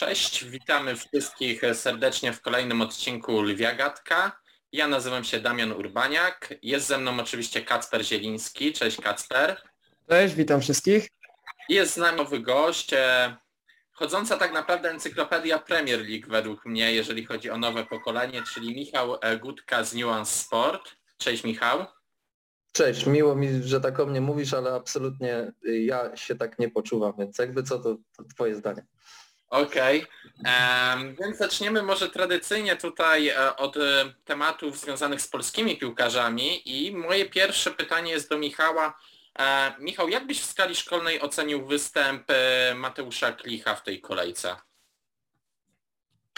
Cześć, witamy wszystkich serdecznie w kolejnym odcinku Lwia Gatka. Ja nazywam się Damian Urbaniak. Jest ze mną oczywiście Kacper Zieliński. Cześć Kacper. Cześć, witam wszystkich. Jest z nami nowy gość, e, chodząca tak naprawdę encyklopedia Premier League według mnie, jeżeli chodzi o nowe pokolenie, czyli Michał e, Gutka z Nuance Sport. Cześć Michał. Cześć, miło mi, że tak o mnie mówisz, ale absolutnie y, ja się tak nie poczuwam, więc jakby co, to, to twoje zdanie. Okej, okay. więc zaczniemy może tradycyjnie tutaj e, od e, tematów związanych z polskimi piłkarzami i moje pierwsze pytanie jest do Michała. E, Michał, jak byś w skali szkolnej ocenił występ Mateusza Klicha w tej kolejce?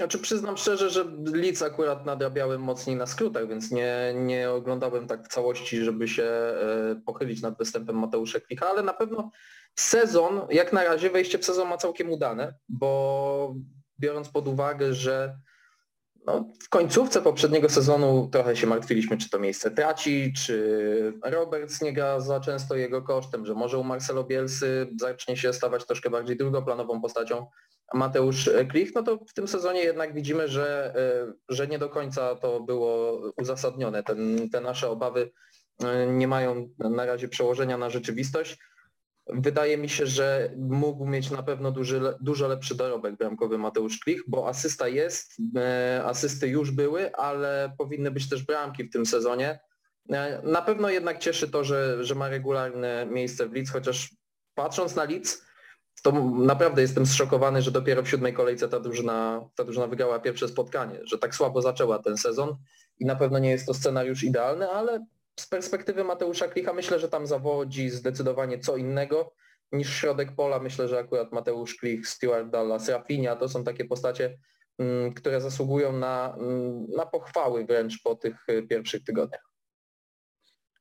Znaczy przyznam szczerze, że Lidz akurat nadrabiałem mocniej na skrótach, więc nie, nie oglądałem tak w całości, żeby się pochylić nad występem Mateusza Klicha, ale na pewno Sezon, jak na razie wejście w sezon ma całkiem udane, bo biorąc pod uwagę, że no, w końcówce poprzedniego sezonu trochę się martwiliśmy, czy to miejsce traci, czy Roberts nie gra za często jego kosztem, że może u Marcelo Bielsy zacznie się stawać troszkę bardziej drugoplanową postacią Mateusz Klich, no to w tym sezonie jednak widzimy, że, e, że nie do końca to było uzasadnione. Ten, te nasze obawy e, nie mają na razie przełożenia na rzeczywistość. Wydaje mi się, że mógł mieć na pewno duży, dużo lepszy dorobek bramkowy Mateusz Klich, bo asysta jest, e, asysty już były, ale powinny być też bramki w tym sezonie. Na pewno jednak cieszy to, że, że ma regularne miejsce w Lidz, chociaż patrząc na Lidz, to naprawdę jestem zszokowany, że dopiero w siódmej kolejce ta drużyna, ta drużyna wygrała pierwsze spotkanie, że tak słabo zaczęła ten sezon i na pewno nie jest to scenariusz idealny, ale z perspektywy Mateusza Klicha myślę, że tam zawodzi zdecydowanie co innego niż środek pola. Myślę, że akurat Mateusz Klich, Stuart Dallas, Rafinha to są takie postacie, mm, które zasługują na, mm, na pochwały wręcz po tych y, pierwszych tygodniach.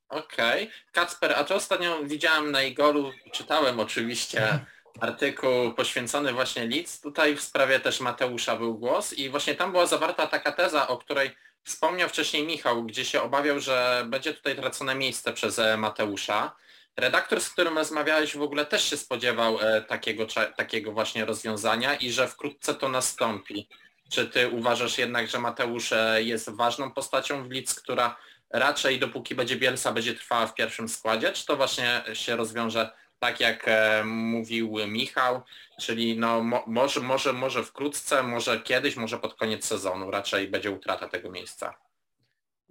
Okej. Okay. Kacper, a to ostatnio widziałem na Igolu, czytałem oczywiście artykuł poświęcony właśnie Lidz. Tutaj w sprawie też Mateusza był głos i właśnie tam była zawarta taka teza, o której Wspomniał wcześniej Michał, gdzie się obawiał, że będzie tutaj tracone miejsce przez e, Mateusza. Redaktor, z którym rozmawiałeś w ogóle też się spodziewał e, takiego, takiego właśnie rozwiązania i że wkrótce to nastąpi. Czy ty uważasz jednak, że Mateusz e, jest ważną postacią w Lidz, która raczej dopóki będzie Bielsa będzie trwała w pierwszym składzie, czy to właśnie się rozwiąże tak jak e, mówił Michał, czyli no mo, może, może, może wkrótce, może kiedyś, może pod koniec sezonu raczej będzie utrata tego miejsca.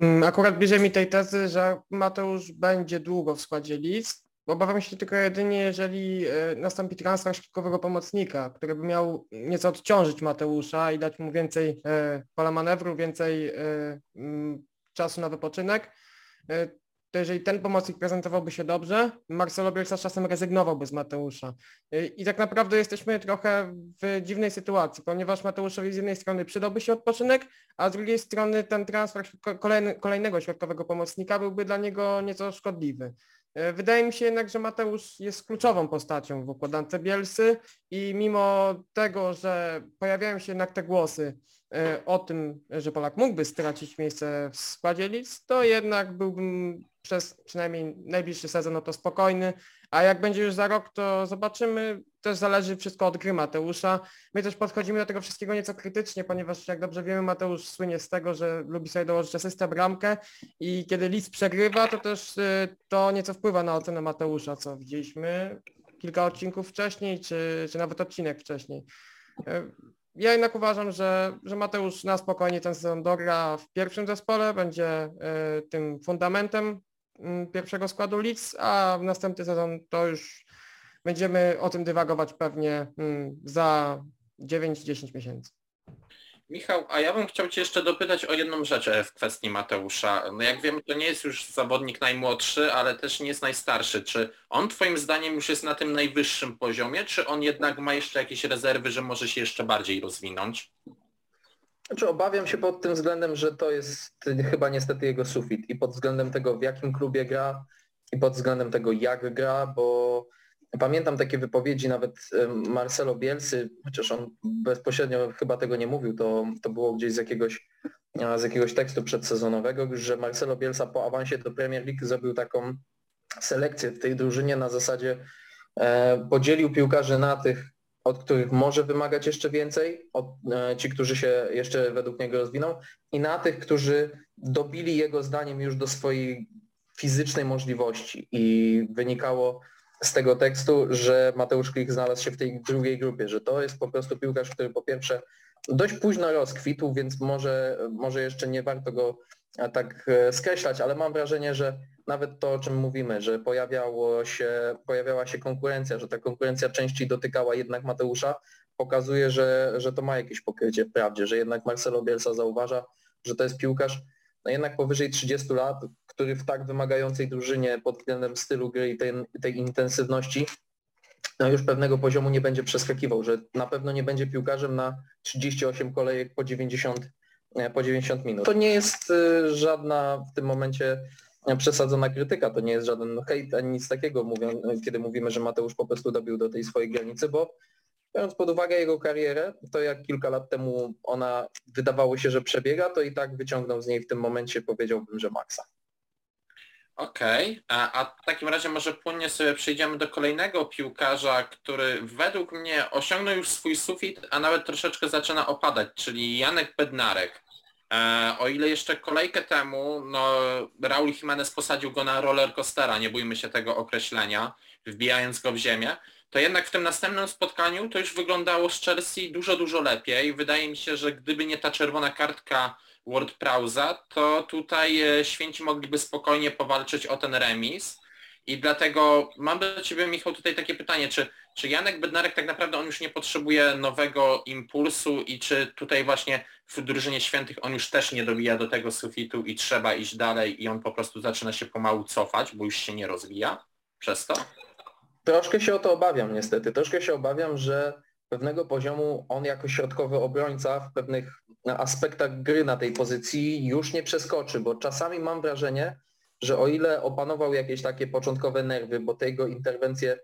Mm, akurat bierze mi tej tezy, że Mateusz będzie długo w składzie list. Obawiam się tylko jedynie, jeżeli e, nastąpi transfer środkowego pomocnika, który by miał nieco odciążyć Mateusza i dać mu więcej e, pola manewru, więcej mm, czasu na wypoczynek to jeżeli ten pomocnik prezentowałby się dobrze, Marcelo Bielsa czasem rezygnowałby z Mateusza. I tak naprawdę jesteśmy trochę w dziwnej sytuacji, ponieważ Mateuszowi z jednej strony przydałby się odpoczynek, a z drugiej strony ten transfer kolejnego środkowego pomocnika byłby dla niego nieco szkodliwy. E, wydaje mi się jednak, że Mateusz jest kluczową postacią w układance Bielsy i mimo tego, że pojawiają się jednak te głosy e, o tym, że Polak mógłby stracić miejsce w składzie list, to jednak byłbym przez przynajmniej najbliższy sezon no to spokojny, a jak będzie już za rok, to zobaczymy. Też zależy wszystko od gry Mateusza. My też podchodzimy do tego wszystkiego nieco krytycznie, ponieważ jak dobrze wiemy, Mateusz słynie z tego, że lubi sobie dołożyć asystę bramkę i kiedy Lis przegrywa, to też y, to nieco wpływa na ocenę Mateusza, co widzieliśmy kilka odcinków wcześniej, czy, czy nawet odcinek wcześniej. Y, ja jednak uważam, że, że Mateusz na spokojnie ten sezon dogra w pierwszym zespole, będzie y, tym fundamentem pierwszego składu Leeds, a w następny sezon to już będziemy o tym dywagować pewnie mm, za 9-10 miesięcy. Michał, a ja bym chciał Cię jeszcze dopytać o jedną rzecz e, w kwestii Mateusza. No jak wiemy, to nie jest już zawodnik najmłodszy, ale też nie jest najstarszy. Czy on Twoim zdaniem już jest na tym najwyższym poziomie, czy on jednak ma jeszcze jakieś rezerwy, że może się jeszcze bardziej rozwinąć? Znaczy obawiam się pod tym względem, że to jest chyba niestety jego sufit i pod względem tego, w jakim klubie gra i pod względem tego, jak gra, bo pamiętam takie wypowiedzi nawet Marcelo Bielsy, chociaż on bezpośrednio chyba tego nie mówił, to, to było gdzieś z jakiegoś, z jakiegoś tekstu przedsezonowego, że Marcelo Bielsa po awansie do Premier League zrobił taką selekcję w tej drużynie na zasadzie e, podzielił piłkarzy na tych, od których może wymagać jeszcze więcej, od, e, ci, którzy się jeszcze według niego rozwiną i na tych, którzy dobili jego zdaniem już do swojej fizycznej możliwości. I wynikało z tego tekstu, że Mateusz Klich znalazł się w tej drugiej grupie, że to jest po prostu piłkarz, który po pierwsze dość późno rozkwitł, więc może, może jeszcze nie warto go tak e, skreślać, ale mam wrażenie, że nawet to, o czym mówimy, że pojawiało się, pojawiała się konkurencja, że ta konkurencja częściej dotykała jednak Mateusza, pokazuje, że, że to ma jakieś pokrycie w prawdzie, że jednak Marcelo Bielsa zauważa, że to jest piłkarz no jednak powyżej 30 lat, który w tak wymagającej drużynie pod względem stylu gry i tej, tej intensywności no już pewnego poziomu nie będzie przeskakiwał, że na pewno nie będzie piłkarzem na 38 kolejek po 90, e, po 90 minut. To nie jest e, żadna w tym momencie przesadzona krytyka, to nie jest żaden hejt ani nic takiego, mówią, kiedy mówimy, że Mateusz po prostu dobił do tej swojej granicy, bo biorąc pod uwagę jego karierę, to jak kilka lat temu ona wydawało się, że przebiega, to i tak wyciągnął z niej w tym momencie, powiedziałbym, że maksa. Okej, okay. a, w takim razie może płynnie sobie przejdziemy do kolejnego piłkarza, który według mnie osiągnął już swój sufit, a nawet troszeczkę zaczyna opadać, czyli Janek Bednarek. E, o ile jeszcze kolejkę temu no, Raul Jimenez posadził go na roller coastera, nie bójmy się tego określenia, wbijając go w ziemię, to jednak w tym następnym spotkaniu to już wyglądało z Chelsea dużo, dużo lepiej. Wydaje mi się, że gdyby nie ta czerwona kartka Ward Prauza, to tutaj e, święci mogliby spokojnie powalczyć o ten remis. I dlatego mam do Ciebie, Michał, tutaj takie pytanie, czy, czy Janek Bednarek tak naprawdę on już nie potrzebuje nowego impulsu i czy tutaj właśnie w drużynie świętych on już też nie dobija do tego sufitu i trzeba iść dalej i on po prostu zaczyna się pomału cofać, bo już się nie rozwija przez to? Troszkę się o to obawiam niestety. Troszkę się obawiam, że pewnego poziomu on jako środkowy obrońca w pewnych aspektach gry na tej pozycji już nie przeskoczy, bo czasami mam wrażenie, że o ile opanował jakieś takie początkowe nerwy, bo te jego interwencje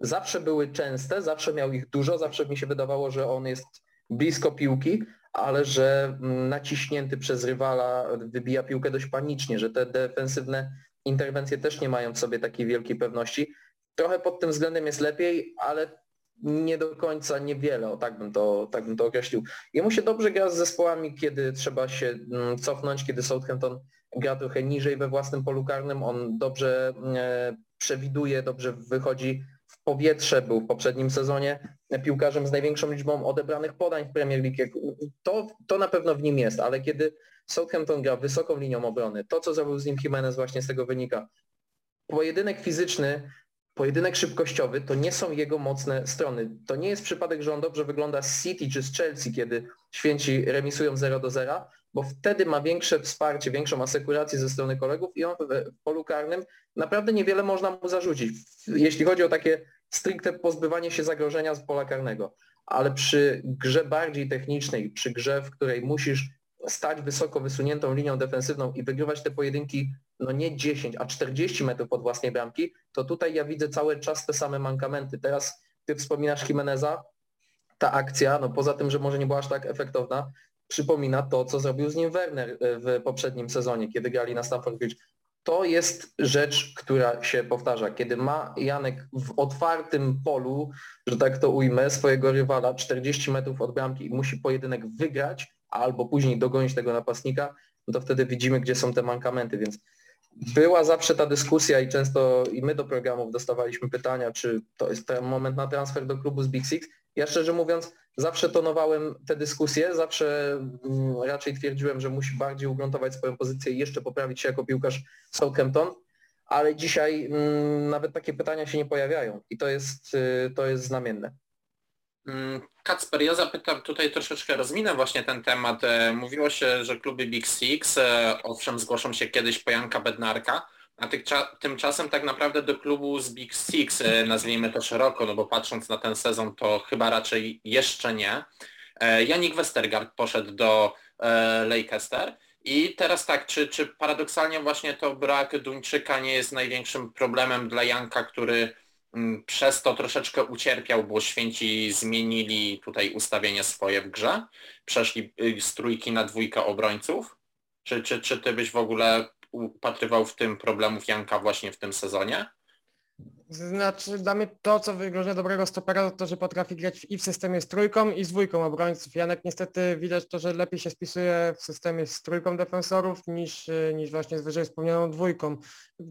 zawsze były częste, zawsze miał ich dużo, zawsze mi się wydawało, że on jest blisko piłki, ale że mm, naciśnięty przez rywala wybija piłkę dość panicznie, że te defensywne interwencje też nie mają w sobie takiej wielkiej pewności. Trochę pod tym względem jest lepiej, ale nie do końca niewiele, o tak bym to, tak bym to określił. Jemu się dobrze gra z zespołami, kiedy trzeba się mm, cofnąć, kiedy Southampton gra trochę niżej we własnym polu karnym, on dobrze e, przewiduje, dobrze wychodzi w powietrze, był w poprzednim sezonie piłkarzem z największą liczbą odebranych podań w Premier League. To, to na pewno w nim jest, ale kiedy Southampton gra wysoką linią obrony, to co zrobił z nim Jimenez właśnie z tego wynika. Pojedynek fizyczny pojedynek szybkościowy to nie są jego mocne strony. To nie jest przypadek, że on dobrze wygląda z City czy z Chelsea, kiedy święci remisują 0 do 0, bo wtedy ma większe wsparcie, większą asekurację ze strony kolegów i on w polu karnym naprawdę niewiele można mu zarzucić, jeśli chodzi o takie stricte pozbywanie się zagrożenia z pola karnego. Ale przy grze bardziej technicznej, przy grze, w której musisz stać wysoko wysuniętą linią defensywną i wygrywać te pojedynki no nie 10, a 40 metrów pod własnej bramki, to tutaj ja widzę cały czas te same mankamenty. Teraz ty wspominasz Jimeneza, ta akcja, no poza tym, że może nie była aż tak efektowna, przypomina to, co zrobił z nim Werner e, w poprzednim sezonie, kiedy grali na Stamford Bridge. To jest rzecz, która się powtarza. Kiedy ma Janek w otwartym polu, że tak to ujmę, swojego rywala 40 metrów od bramki i musi pojedynek wygrać, albo później dogonić tego napastnika, no to wtedy widzimy, gdzie są te mankamenty, więc była zawsze ta dyskusja i często i my do programów dostawaliśmy pytania, czy to jest ten moment na transfer do klubu z Big Six. Ja szczerze mówiąc zawsze tonowałem te dyskusje, zawsze mm, raczej twierdziłem, że musi bardziej ugruntować swoją pozycję i jeszcze poprawić się jako piłkarz Southampton, ale dzisiaj mm, nawet takie pytania się nie pojawiają i to jest, y, to jest znamienne. Mm, Kacper, ja zapytam tutaj troszeczkę, rozminę właśnie ten temat. E, mówiło się, że kluby Big Six, e, owszem, zgłoszą się kiedyś po Janka Bednarka, a tymczasem tak naprawdę do klubu z Big Six, e, nazwijmy to szeroko, no bo patrząc na ten sezon, to chyba raczej jeszcze nie. Janik Westergaard poszedł do Leicester. I teraz tak, czy, czy paradoksalnie właśnie to brak Duńczyka nie jest największym problemem dla Janka, który Mm, przez to troszeczkę ucierpiał, bo święci zmienili tutaj ustawienie swoje w grze, przeszli y, z trójki na dwójkę obrońców. Czy, czy, czy ty byś w ogóle upatrywał w tym problemów Janka właśnie w tym sezonie? Znaczy dla mnie to, co wyróżnia dobrego stopera, to, to że potrafi grać i w systemie z trójką i z dwójką obrońców. Janek niestety widać to, że lepiej się spisuje w systemie z trójką defensorów niż, y, niż właśnie z wyżej wspomnianą dwójką.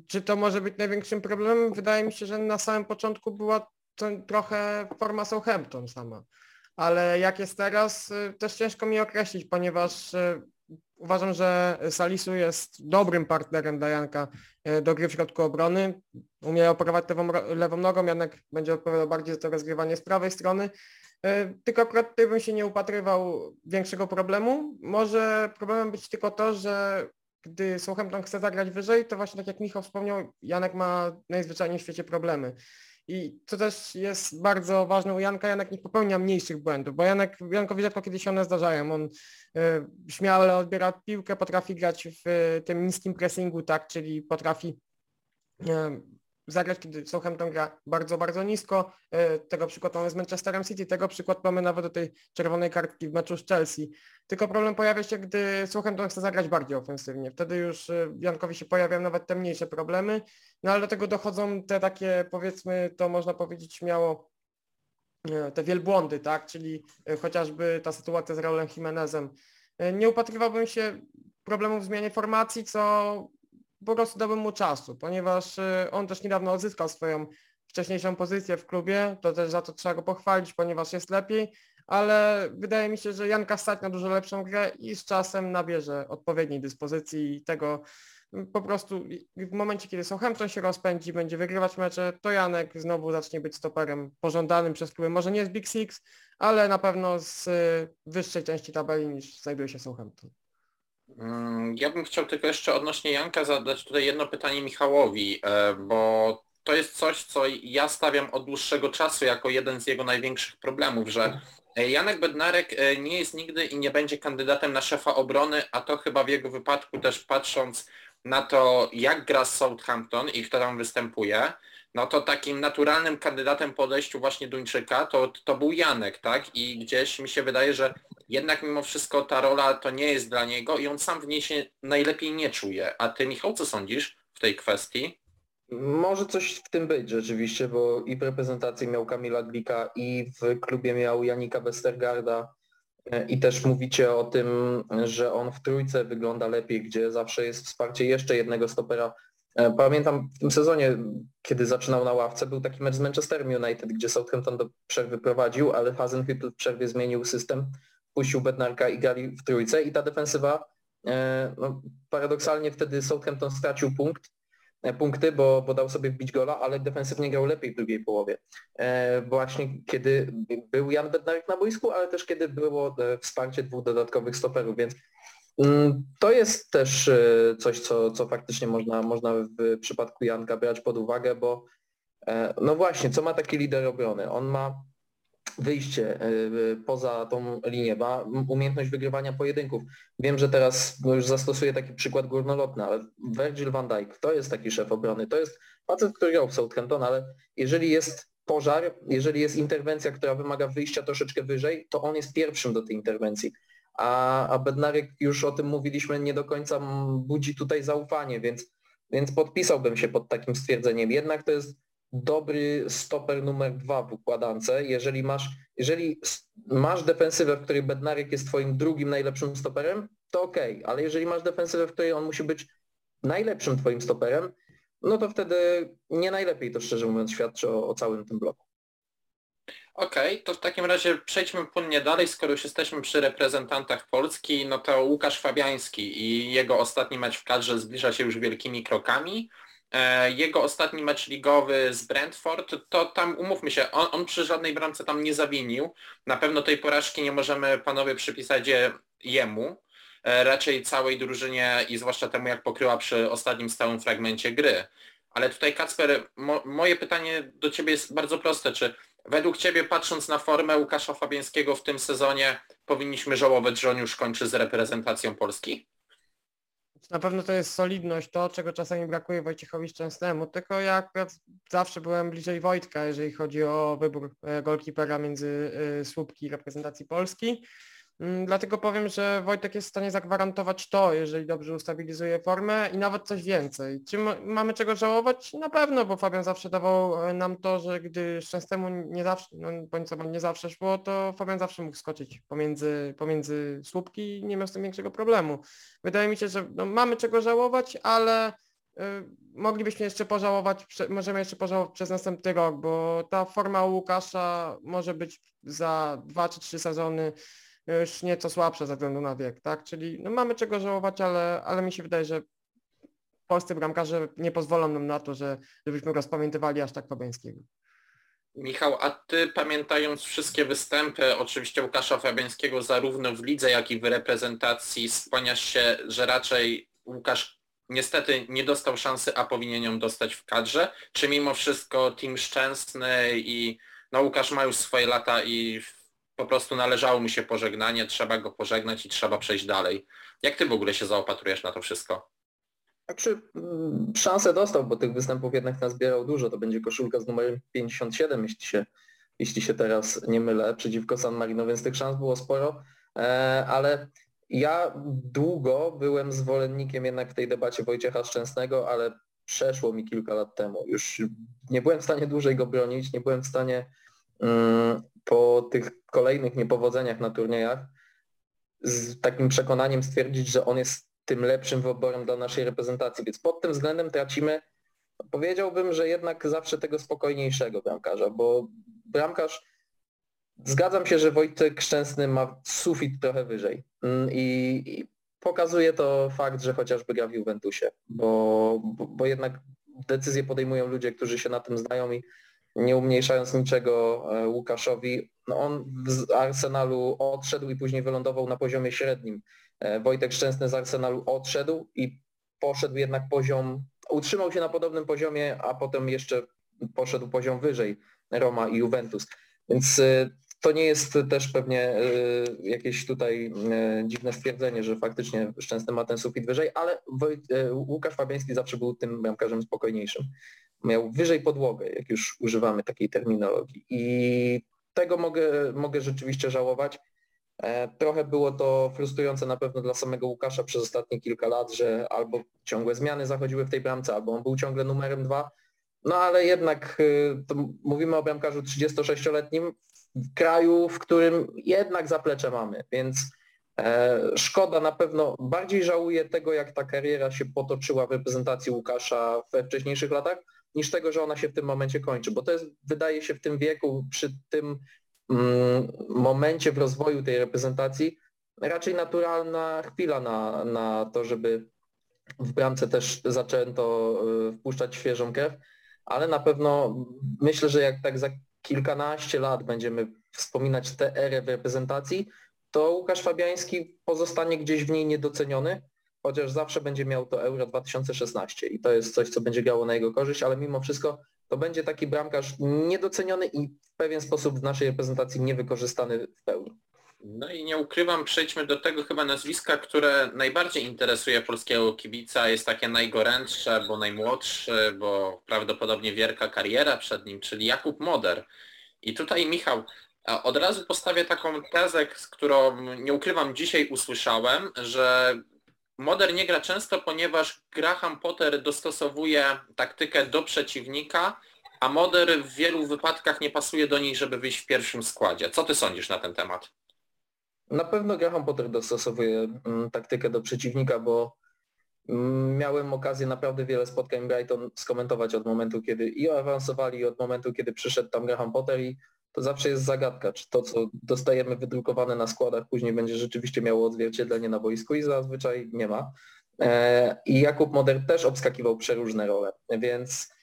Czy to może być największym problemem? Wydaje mi się, że na samym początku była to trochę forma Southampton sama. Ale jak jest teraz, y, też ciężko mi określić, ponieważ y, Uważam, że Salisu jest dobrym partnerem Dajanka e, do gry w środku obrony. Umie operować lewą, lewą nogą, Janek będzie odpowiadał bardziej za to rozgrywanie z prawej strony. E, tylko akurat tutaj bym się nie upatrywał większego problemu. Może problemem być tylko to, że gdy Southampton chce zagrać wyżej, to właśnie tak jak Michał wspomniał, Janek ma najzwyczajniej w świecie problemy. I to też jest bardzo ważne u Janka, Janek nie popełnia mniejszych błędów, bo Janek, Jankowi rzadko kiedy się one zdarzają. On y, śmiało odbiera piłkę, potrafi grać w y, tym niskim pressingu, tak, czyli potrafi y, zagrać, kiedy Southampton gra bardzo, bardzo nisko. E, tego przykład mamy z Manchesterem City, tego przykład mamy nawet do tej czerwonej kartki w meczu z Chelsea. Tylko problem pojawia się, gdy Southampton chce zagrać bardziej ofensywnie. Wtedy już e, Jankowi się pojawiają nawet te mniejsze problemy, no ale do tego dochodzą te takie, powiedzmy, to można powiedzieć śmiało, e, te wielbłądy, tak, czyli chociażby ta sytuacja z Raulem Jimenezem. Nie upatrywałbym się problemów w zmianie formacji, co po prostu dałbym mu czasu, ponieważ on też niedawno odzyskał swoją wcześniejszą pozycję w klubie, to też za to trzeba go pochwalić, ponieważ jest lepiej, ale wydaje mi się, że Janka stać na dużo lepszą grę i z czasem nabierze odpowiedniej dyspozycji i tego po prostu w momencie, kiedy Southampton się rozpędzi, będzie wygrywać mecze, to Janek znowu zacznie być stoperem pożądanym przez kluby. Może nie z Big Six, ale na pewno z y, wyższej części tabeli niż znajduje się Southampton. Mm, ja bym chciał tylko jeszcze odnośnie Janka zadać tutaj jedno pytanie Michałowi, e, bo to jest coś, co ja stawiam od dłuższego czasu jako jeden z jego największych problemów, że Janek Bednarek e, nie jest nigdy i nie będzie kandydatem na szefa obrony, a to chyba w jego wypadku też patrząc na to, jak gra Southampton i kto tam występuje, no to takim naturalnym kandydatem po odejściu właśnie Duńczyka to, to był Janek, tak? I gdzieś mi się wydaje, że jednak mimo wszystko ta rola to nie jest dla niego i on sam w niej się najlepiej nie czuje. A ty Michał, co sądzisz w tej kwestii? Może coś w tym być rzeczywiście, bo i w reprezentacji miał Kamila Glika i w klubie miał Janika Westergarda i też mówicie o tym, że on w trójce wygląda lepiej, gdzie zawsze jest wsparcie jeszcze jednego stopera. E, pamiętam w tym sezonie, kiedy zaczynał na ławce, był taki mecz z Manchesterem United, gdzie Southampton do przerwy prowadził, ale Hasenhüttl w przerwie zmienił system, puścił Bednarka i grali w trójce i ta defensywa, e, no, paradoksalnie wtedy Southampton stracił punkt, e, punkty, bo, bo dał sobie wbić gola, ale defensywnie grał lepiej w drugiej połowie. Właśnie kiedy był Jan Bednarek na boisku, ale też kiedy było wsparcie dwóch dodatkowych stoperów, więc Mm, to jest też e, coś, co, co faktycznie można, można w przypadku Janka brać pod uwagę, bo e, no właśnie, co ma taki lider obrony? On ma wyjście e, poza tą linię, ma umiejętność wygrywania pojedynków. Wiem, że teraz już zastosuję taki przykład górnolotny, ale Virgil van Dijk to jest taki szef obrony, to jest facet, który grał w Southampton, ale jeżeli jest pożar, jeżeli jest interwencja, która wymaga wyjścia troszeczkę wyżej, to on jest pierwszym do tej interwencji a, a Bednarek już o tym mówiliśmy, nie do końca budzi tutaj zaufanie, więc, więc podpisałbym się pod takim stwierdzeniem. Jednak to jest dobry stoper numer dwa w układance. Jeżeli masz, jeżeli masz defensywę, w której Bednarek jest twoim drugim najlepszym stoperem, to okej, okay. ale jeżeli masz defensywę, w której on musi być najlepszym twoim stoperem, no to wtedy nie najlepiej to szczerze mówiąc świadczy o, o całym tym bloku. Okej, okay, to w takim razie przejdźmy płynnie dalej, skoro już jesteśmy przy reprezentantach Polski, no to Łukasz Fabiański i jego ostatni mecz w kadrze zbliża się już wielkimi krokami. E, jego ostatni mecz ligowy z Brentford, to tam umówmy się, on, on przy żadnej bramce tam nie zawinił. Na pewno tej porażki nie możemy panowie przypisać jemu, e, raczej całej drużynie i zwłaszcza temu jak pokryła przy ostatnim stałym fragmencie gry. Ale tutaj Kacper, mo, moje pytanie do Ciebie jest bardzo proste. Czy Według Ciebie, patrząc na formę Łukasza Fabiańskiego w tym sezonie, powinniśmy żałować, że on już kończy z reprezentacją Polski? Na pewno to jest solidność, to czego czasami brakuje Wojciechowi Szczęsnemu, tylko ja akurat zawsze byłem bliżej Wojtka, jeżeli chodzi o wybór e, golkipera między e, słupki reprezentacji Polski. Mm, Dlatego powiem, że Wojtek jest w stanie zagwarantować to, jeżeli dobrze ustabilizuje formę i nawet coś więcej. Czy ma- mamy czego żałować? Na pewno, bo Fabian zawsze dawał e, nam to, że gdy Szczęsnemu nie zawsze, no bądź co nie zawsze szło, to Fabian zawsze mógł skoczyć pomiędzy, pomiędzy słupki i nie miał z tym większego problemu. Wydaje mi się, że no, mamy czego żałować, ale y, moglibyśmy jeszcze pożałować, możemy jeszcze pożałować przez następny rok, bo ta forma Łukasza może być za dwa czy trzy sezony już nieco słabsza ze względu na wiek, tak? Czyli no mamy czego żałować, ale, ale mi się wydaje, że polscy bramkarze nie pozwolą nam na to, że, żebyśmy rozpamiętywali aż tak Fabiańskiego. Michał, a ty pamiętając wszystkie występy, oczywiście Łukasza Fabiańskiego zarówno w lidze, jak i w reprezentacji, skłaniasz się, że raczej Łukasz niestety nie dostał szansy, a powinien ją dostać w kadrze? Czy mimo wszystko team szczęsny i no Łukasz ma już swoje lata i po prostu należało mu się pożegnanie, trzeba go pożegnać i trzeba przejść dalej. Jak ty w ogóle się zaopatrujesz na to wszystko? Znaczy, szansę dostał, bo tych występów jednak nazbierał dużo. To będzie koszulka z numerem 57, jeśli się, jeśli się teraz nie mylę, przeciwko San Marino, więc tych szans było sporo. E, ale ja długo byłem zwolennikiem jednak w tej debacie Wojciecha Szczęsnego, ale przeszło mi kilka lat temu. Już nie byłem w stanie dłużej go bronić, nie byłem w stanie mm, po tych kolejnych niepowodzeniach na turniejach z takim przekonaniem stwierdzić, że on jest tym lepszym wyborem dla naszej reprezentacji. Więc pod tym względem tracimy, powiedziałbym, że jednak zawsze tego spokojniejszego bramkarza, bo bramkarz, zgadzam się, że Wojtek Szczęsny ma sufit trochę wyżej Mm, i, i pokazuje to fakt, że chociażby gra w Juventusie, bo, bo, bo jednak decyzje podejmują ludzie, którzy się na tym znają i nie umniejszając niczego e, Łukaszowi, no on z Arsenalu odszedł i później wylądował na poziomie średnim. E, Wojtek Szczęsny z Arsenalu odszedł i poszedł jednak poziom, utrzymał się na podobnym poziomie, a potem jeszcze poszedł poziom wyżej Roma i Juventus. Więc e, to nie jest też pewnie e, jakieś tutaj e, dziwne stwierdzenie, że faktycznie Szczęsny ma ten sufit wyżej, ale e, Łukasz Fabiański zawsze był tym bramkarzem spokojniejszym. Miał wyżej podłogę, jak już używamy takiej terminologii. I tego mogę, mogę rzeczywiście żałować. E, Trochę było to frustrujące na pewno dla samego Łukasza przez ostatnie kilka lat, że albo ciągłe zmiany zachodziły w tej bramce, albo on był ciągle numerem dwa. No ale jednak y, mówimy o bramkarzu 36-letnim w kraju, w którym jednak zaplecze mamy, więc e, szkoda na pewno, bardziej żałuję tego, jak ta kariera się potoczyła w reprezentacji Łukasza we wcześniejszych latach, niż tego, że ona się w tym momencie kończy, bo to jest, wydaje się w tym wieku, przy tym mm, momencie w rozwoju tej reprezentacji raczej naturalna chwila na, na to, żeby w bramce też zaczęto y, wpuszczać świeżą krew, ale na pewno myślę, że jak tak za kilkanaście lat będziemy wspominać tę erę w reprezentacji, to Łukasz Fabiański pozostanie gdzieś w niej niedoceniony, chociaż zawsze będzie miał to Euro 2016 i to jest coś, co będzie grało na jego korzyść, ale mimo wszystko to będzie taki bramkarz niedoceniony i w pewien sposób w naszej reprezentacji niewykorzystany w pełni. No i nie ukrywam, przejdźmy do tego chyba nazwiska, które najbardziej interesuje polskiego kibica, jest takie najgorętsze, bo najmłodszy, bo prawdopodobnie wielka kariera przed nim, czyli Jakub Moder. I tutaj Michał, od razu postawię taką tezę, z którą nie ukrywam dzisiaj usłyszałem, że Moder nie gra często, ponieważ Graham Potter dostosowuje taktykę do przeciwnika, a Moder w wielu wypadkach nie pasuje do niej, żeby wyjść w pierwszym składzie. Co ty sądzisz na ten temat? Na pewno Graham Potter dostosowuje mm, taktykę do przeciwnika, bo mm, miałem okazję naprawdę wiele spotkań Brighton skomentować od momentu, kiedy i awansowali, i od momentu, kiedy przyszedł tam Graham Potter i to zawsze jest zagadka, czy to, co dostajemy wydrukowane na składach, później będzie rzeczywiście miało odzwierciedlenie na boisku i zazwyczaj nie ma. E, I Jakub Moder też obskakiwał przeróżne role, więc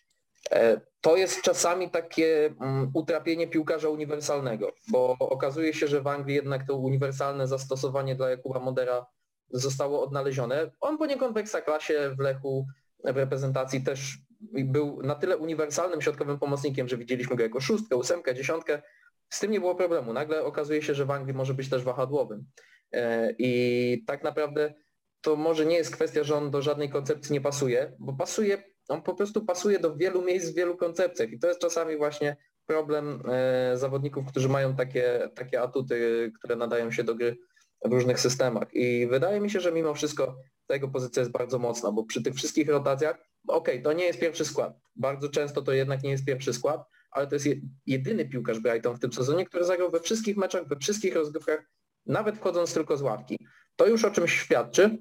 e, to jest czasami takie mm, utrapienie piłkarza uniwersalnego, bo okazuje się, że w Anglii jednak to uniwersalne zastosowanie dla Jakuba Modera zostało odnalezione. On poniekąd w w Lechu, w reprezentacji też był na tyle uniwersalnym środkowym pomocnikiem, że widzieliśmy go jako szóstkę, ósemkę, dziesiątkę. Z tym nie było problemu. Nagle okazuje się, że w Anglii może być też wahadłowym. E, I tak naprawdę to może nie jest kwestia, że on do żadnej koncepcji nie pasuje, bo pasuje, on po prostu pasuje do wielu miejsc w wielu koncepcjach. I to jest czasami właśnie problem e, zawodników, którzy mają takie, takie atuty, które nadają się do gry w różnych systemach. I wydaje mi się, że mimo wszystko ta jego pozycja jest bardzo mocna, bo przy tych wszystkich rotacjach, okej, okay, to nie jest pierwszy skład. Bardzo często to jednak nie jest pierwszy skład, ale to jest jedyny piłkarz Brighton w tym sezonie, który zagrał we wszystkich meczach, we wszystkich rozgrywkach, nawet wchodząc tylko z ławki. To już o czymś świadczy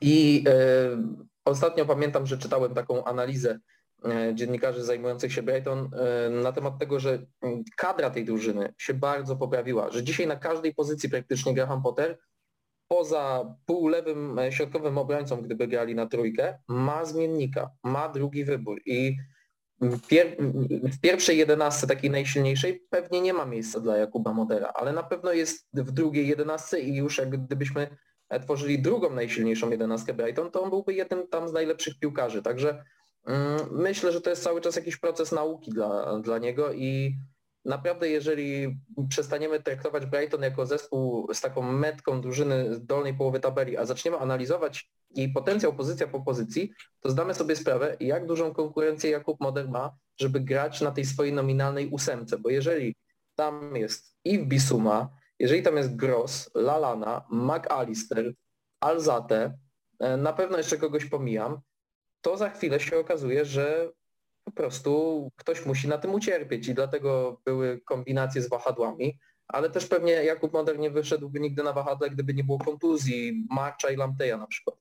i yy, ostatnio pamiętam, że czytałem taką analizę E, dziennikarzy zajmujących się Brighton e, na temat tego, że mm, kadra tej drużyny się bardzo poprawiła, że dzisiaj na każdej pozycji praktycznie Graham Potter poza półlewym e, środkowym obrońcą, gdyby grali na trójkę, ma zmiennika, ma drugi wybór i w pierwszej jedenastce takiej najsilniejszej pewnie nie ma miejsca dla Jakuba Modera, ale na pewno jest w drugiej jedenastce i już jak gdybyśmy tworzyli drugą najsilniejszą jedenastkę Brighton, to on byłby jednym tam z najlepszych piłkarzy. Także Mm, myślę, że to jest cały czas jakiś proces nauki dla, dla niego i naprawdę jeżeli przestaniemy traktować Brighton jako zespół z taką metką drużyny dolnej połowy tabeli, a zaczniemy analizować jej potencjał pozycja po pozycji, to zdamy sobie sprawę, jak dużą konkurencję Jakub Moder ma, żeby grać na tej swojej nominalnej ósemce, bo jeżeli tam jest Yves Bisuma, jeżeli tam jest Gross, Lalana, McAllister, Alzate, e, na pewno jeszcze kogoś pomijam, to za chwilę się okazuje, że po prostu ktoś musi na tym ucierpieć i dlatego były kombinacje z wahadłami, ale też pewnie Jakub Moder nie wyszedłby nigdy na wahadle, gdyby nie było kontuzji Marcza i Lamteja na przykład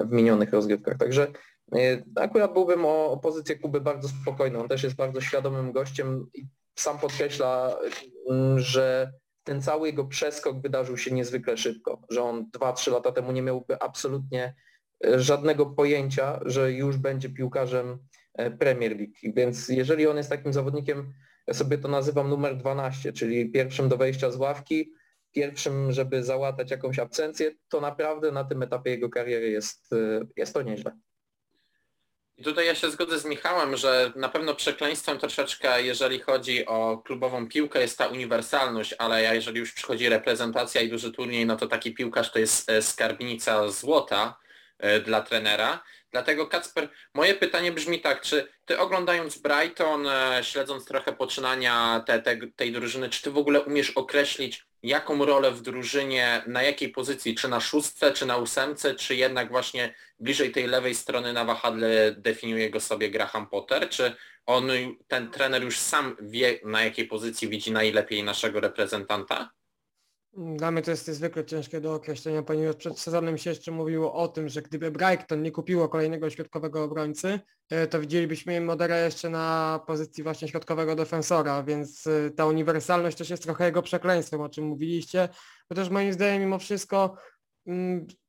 w minionych rozgrywkach. Także e, akurat byłbym o, pozycję Kuby bardzo spokojny. On też jest bardzo świadomym gościem i sam podkreśla, mm, że ten cały jego przeskok wydarzył się niezwykle szybko, że on 2-3 lata temu nie miałby absolutnie żadnego pojęcia, że już będzie piłkarzem e, Premier League. Więc jeżeli on jest takim zawodnikiem, ja sobie to nazywam numer 12, czyli pierwszym do wejścia z ławki, pierwszym, żeby załatać jakąś absencję, to naprawdę na tym etapie jego kariery jest, e, jest to nieźle. I tutaj ja się zgodzę z Michałem, że na pewno przekleństwem troszeczkę, jeżeli chodzi o klubową piłkę, jest ta uniwersalność, ale jeżeli już przychodzi reprezentacja i duży turniej, no to taki piłkarz to jest e, skarbnica złota E, dla trenera. Dlatego Kacper, moje pytanie brzmi tak, czy ty oglądając Brighton, e, śledząc trochę poczynania te, te, tej drużyny, czy ty w ogóle umiesz określić, jaką rolę w drużynie, na jakiej pozycji, czy na szóstce, czy na ósemce, czy jednak właśnie bliżej tej lewej strony na wahadle definiuje go sobie Graham Potter, czy on, ten trener już sam wie, na jakiej pozycji widzi najlepiej naszego reprezentanta? Dla mnie to jest niezwykle ciężkie do określenia, ponieważ przed sezonem się jeszcze mówiło o tym, że gdyby Brighton nie kupiło kolejnego środkowego obrońcy, e, to widzielibyśmy Modera jeszcze na pozycji właśnie środkowego defensora, więc e, ta uniwersalność też jest trochę jego przekleństwem, o czym mówiliście, też moim zdaniem mimo wszystko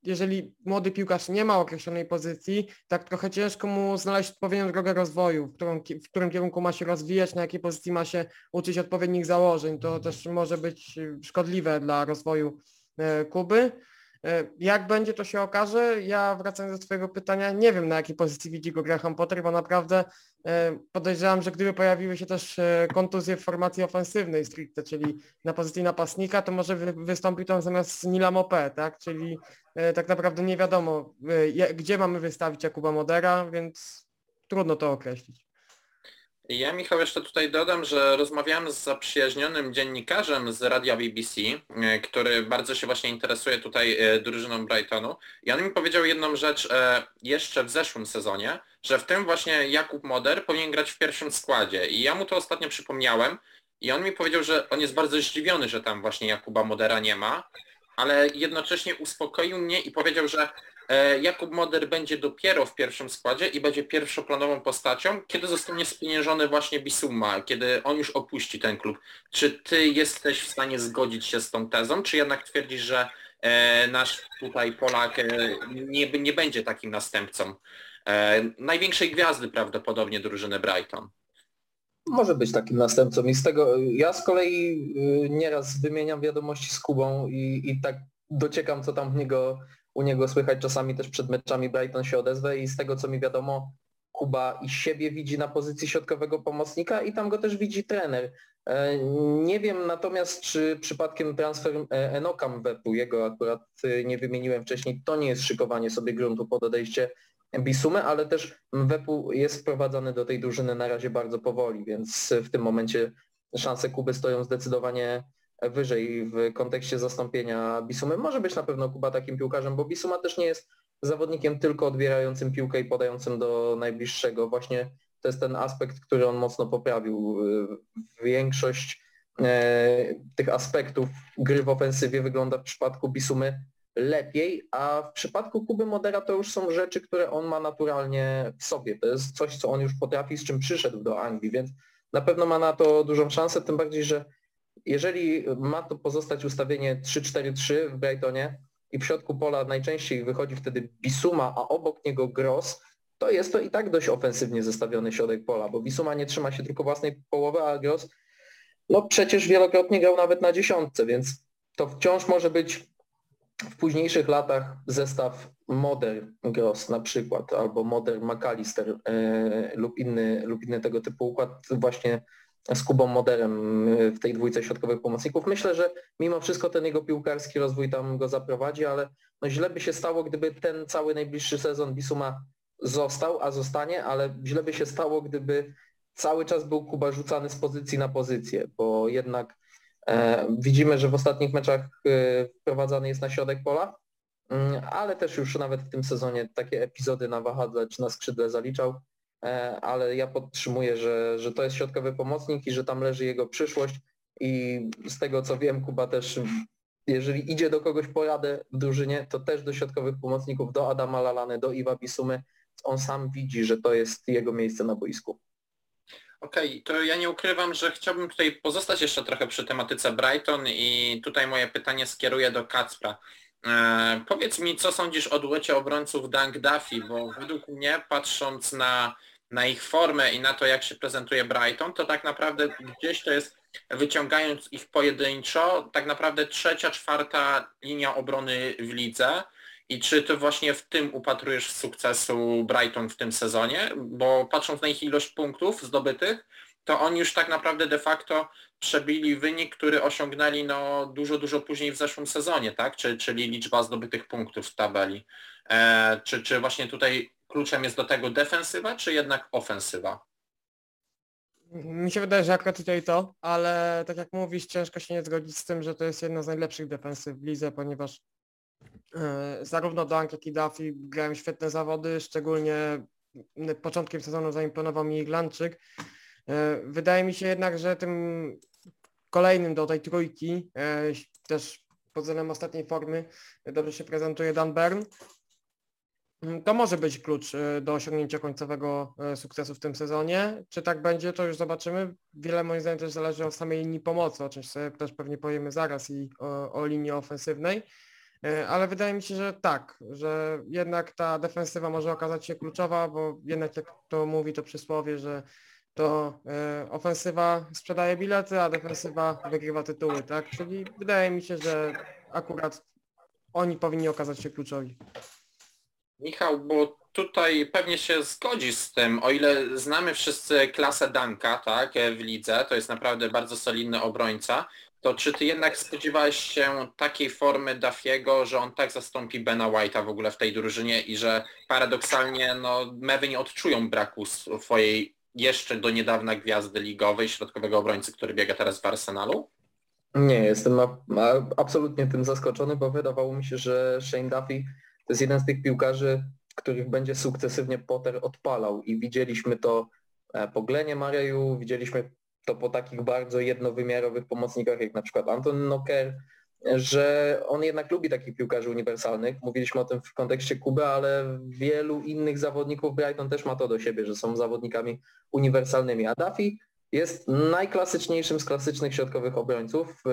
jeżeli młody piłkarz nie ma określonej pozycji, tak trochę ciężko mu znaleźć odpowiednią drogę rozwoju, w, którą, w którym kierunku ma się rozwijać, na jakiej pozycji ma się uczyć odpowiednich założeń. To też może być szkodliwe dla rozwoju e, Kuby. E, jak będzie, to się okaże. Ja wracając do Twojego pytania, nie wiem na jakiej pozycji widzi go Graham Potter, bo naprawdę e, podejrzewam, że gdyby pojawiły się też e, kontuzje w formacji ofensywnej stricte, czyli na pozycji napastnika, to może wystąpił tam zamiast Nila Mopé, tak? Czyli tak naprawdę nie wiadomo, gdzie mamy wystawić Jakuba Modera, więc trudno to określić. Ja Michał jeszcze tutaj dodam, że rozmawiałem z zaprzyjaźnionym dziennikarzem z radia BBC, e, który bardzo się właśnie interesuje tutaj e, drużyną Brightonu. I on mi powiedział jedną rzecz e, jeszcze w zeszłym sezonie, że w tym właśnie Jakub Moder powinien grać w pierwszym składzie. I ja mu to ostatnio przypomniałem i on mi powiedział, że on jest bardzo zdziwiony, że tam właśnie Jakuba Modera nie ma, ale jednocześnie uspokoił mnie i powiedział, że Jakub Moder będzie dopiero w pierwszym składzie i będzie pierwszoplanową postacią, kiedy zostanie spieniężony właśnie Bisuma, kiedy on już opuści ten klub. Czy ty jesteś w stanie zgodzić się z tą tezą, czy jednak twierdzisz, że e, nasz tutaj Polak e, nie, nie będzie takim następcą największej gwiazdy prawdopodobnie drużyny Brighton? Może być takim następcą i z tego ja z kolei nieraz wymieniam wiadomości z Kubą i, i tak dociekam, co tam w niego u niego słychać czasami też przed meczami Brighton się odezwę i z tego co mi wiadomo, Kuba i siebie widzi na pozycji środkowego pomocnika i tam go też widzi trener. E, nie wiem natomiast, czy przypadkiem transfer e, Enoka Mwepu, jego akurat e, nie wymieniłem wcześniej, to nie jest szykowanie sobie gruntu pod odejście Bisumy, ale też Mwepu jest wprowadzany do tej drużyny na razie bardzo powoli, więc w tym momencie szanse Kuby stoją zdecydowanie wyżej w kontekście zastąpienia Bisumy. Może być na pewno Kuba takim piłkarzem, bo Bisuma też nie jest zawodnikiem tylko odbierającym piłkę i podającym do najbliższego. Właśnie to jest ten aspekt, który on mocno poprawił. Większość e, tych aspektów gry w ofensywie wygląda w przypadku Bisumy lepiej, a w przypadku Kuby Modera to już są rzeczy, które on ma naturalnie w sobie. To jest coś, co on już potrafi, z czym przyszedł do Anglii, więc na pewno ma na to dużą szansę, tym bardziej, że jeżeli ma to pozostać ustawienie 3-4-3 w Brightonie i w środku pola najczęściej wychodzi wtedy Bisuma, a obok niego Gross, to jest to i tak dość ofensywnie zestawiony środek pola, bo Bisuma nie trzyma się tylko własnej połowy, a Gross no przecież wielokrotnie grał nawet na dziesiątce, więc to wciąż może być w późniejszych latach zestaw Moder Gross na przykład, albo Moder McAllister e, lub, inny, lub inny tego typu układ właśnie z Kubą Moderem e, w tej dwójce środkowych pomocników. Myślę, że mimo wszystko ten jego piłkarski rozwój tam go zaprowadzi, ale no źle by się stało, gdyby ten cały najbliższy sezon Bisuma został, a zostanie, ale źle by się stało, gdyby cały czas był Kuba rzucany z pozycji na pozycję, bo jednak e, widzimy, że w ostatnich meczach e, wprowadzany jest na środek pola, mm, ale też już nawet w tym sezonie takie epizody na wahadle czy na skrzydle zaliczał, ale ja podtrzymuję, że, że to jest środkowy pomocnik i że tam leży jego przyszłość i z tego co wiem Kuba też jeżeli idzie do kogoś poradę w drużynie, to też do środkowych pomocników, do Adama Lalany, do Iwa Bisumy, on sam widzi, że to jest jego miejsce na boisku. Okej, okay, to ja nie ukrywam, że chciałbym tutaj pozostać jeszcze trochę przy tematyce Brighton i tutaj moje pytanie skieruję do Kacpra. E, powiedz mi, co sądzisz o duecie obrońców Dunk Duffy, bo według mnie, patrząc na, na ich formę i na to, jak się prezentuje Brighton, to tak naprawdę gdzieś to jest, wyciągając ich pojedynczo, tak naprawdę trzecia, czwarta linia obrony w lidze. I czy ty właśnie w tym upatrujesz sukcesu Brighton w tym sezonie? Bo patrząc na ich ilość punktów zdobytych, to oni już tak naprawdę de facto przebili wynik, który osiągnęli no dużo, dużo później w zeszłym sezonie, tak? Czy, czyli liczba zdobytych punktów w tabeli. E, czy, czy właśnie tutaj kluczem jest do tego defensywa, czy jednak ofensywa? Mi się wydaje, że akurat tutaj to, ale tak jak mówisz, ciężko się nie zgodzić z tym, że to jest jedna z najlepszych defensyw w lidze, ponieważ E, zarówno Dunk, jak i Duffy grają świetne zawody, szczególnie początkiem sezonu zaimponował mi Irlandczyk. E, wydaje mi się jednak, że tym kolejnym do tej trójki, e, też pod względem ostatniej formy, dobrze się prezentuje Dan Byrne. Mm, to może być klucz do osiągnięcia końcowego sukcesu w tym sezonie. Czy tak będzie, to już zobaczymy. Wiele moim zdaniem też zależy od samej linii pomocy, o czym sobie też pewnie powiemy zaraz i o, o linii ofensywnej. E, ale wydaje mi się, że tak, że jednak ta defensywa może okazać się kluczowa, bo jednak jak to mówi to przysłowie, że to e, ofensywa sprzedaje bilety, a defensywa wygrywa tytuły, tak? Czyli wydaje mi się, że akurat oni powinni okazać się kluczowi. Michał, bo tutaj pewnie się zgodzi z tym, o ile znamy wszyscy klasę Danka, tak, w lidze, to jest naprawdę bardzo solidny obrońca, to czy ty jednak spodziewałeś się takiej formy Dafiego, że on tak zastąpi Bena White'a w ogóle w tej drużynie i że paradoksalnie no, Mewy nie odczują braku swojej jeszcze do niedawna gwiazdy ligowej, środkowego obrońcy, który biega teraz w Arsenalu? Nie, jestem absolutnie tym zaskoczony, bo wydawało mi się, że Shane Duffy to jest jeden z tych piłkarzy, których będzie sukcesywnie Potter odpalał i widzieliśmy to e, po Glenie Mareju, widzieliśmy to po takich bardzo jednowymiarowych pomocnikach jak na przykład Anton Nocker, że on jednak lubi takich piłkarzy uniwersalnych. Mówiliśmy o tym w kontekście Kuby, ale wielu innych zawodników Brighton też ma to do siebie, że są zawodnikami uniwersalnymi. A Duffy jest najklasyczniejszym z klasycznych środkowych obrońców. E,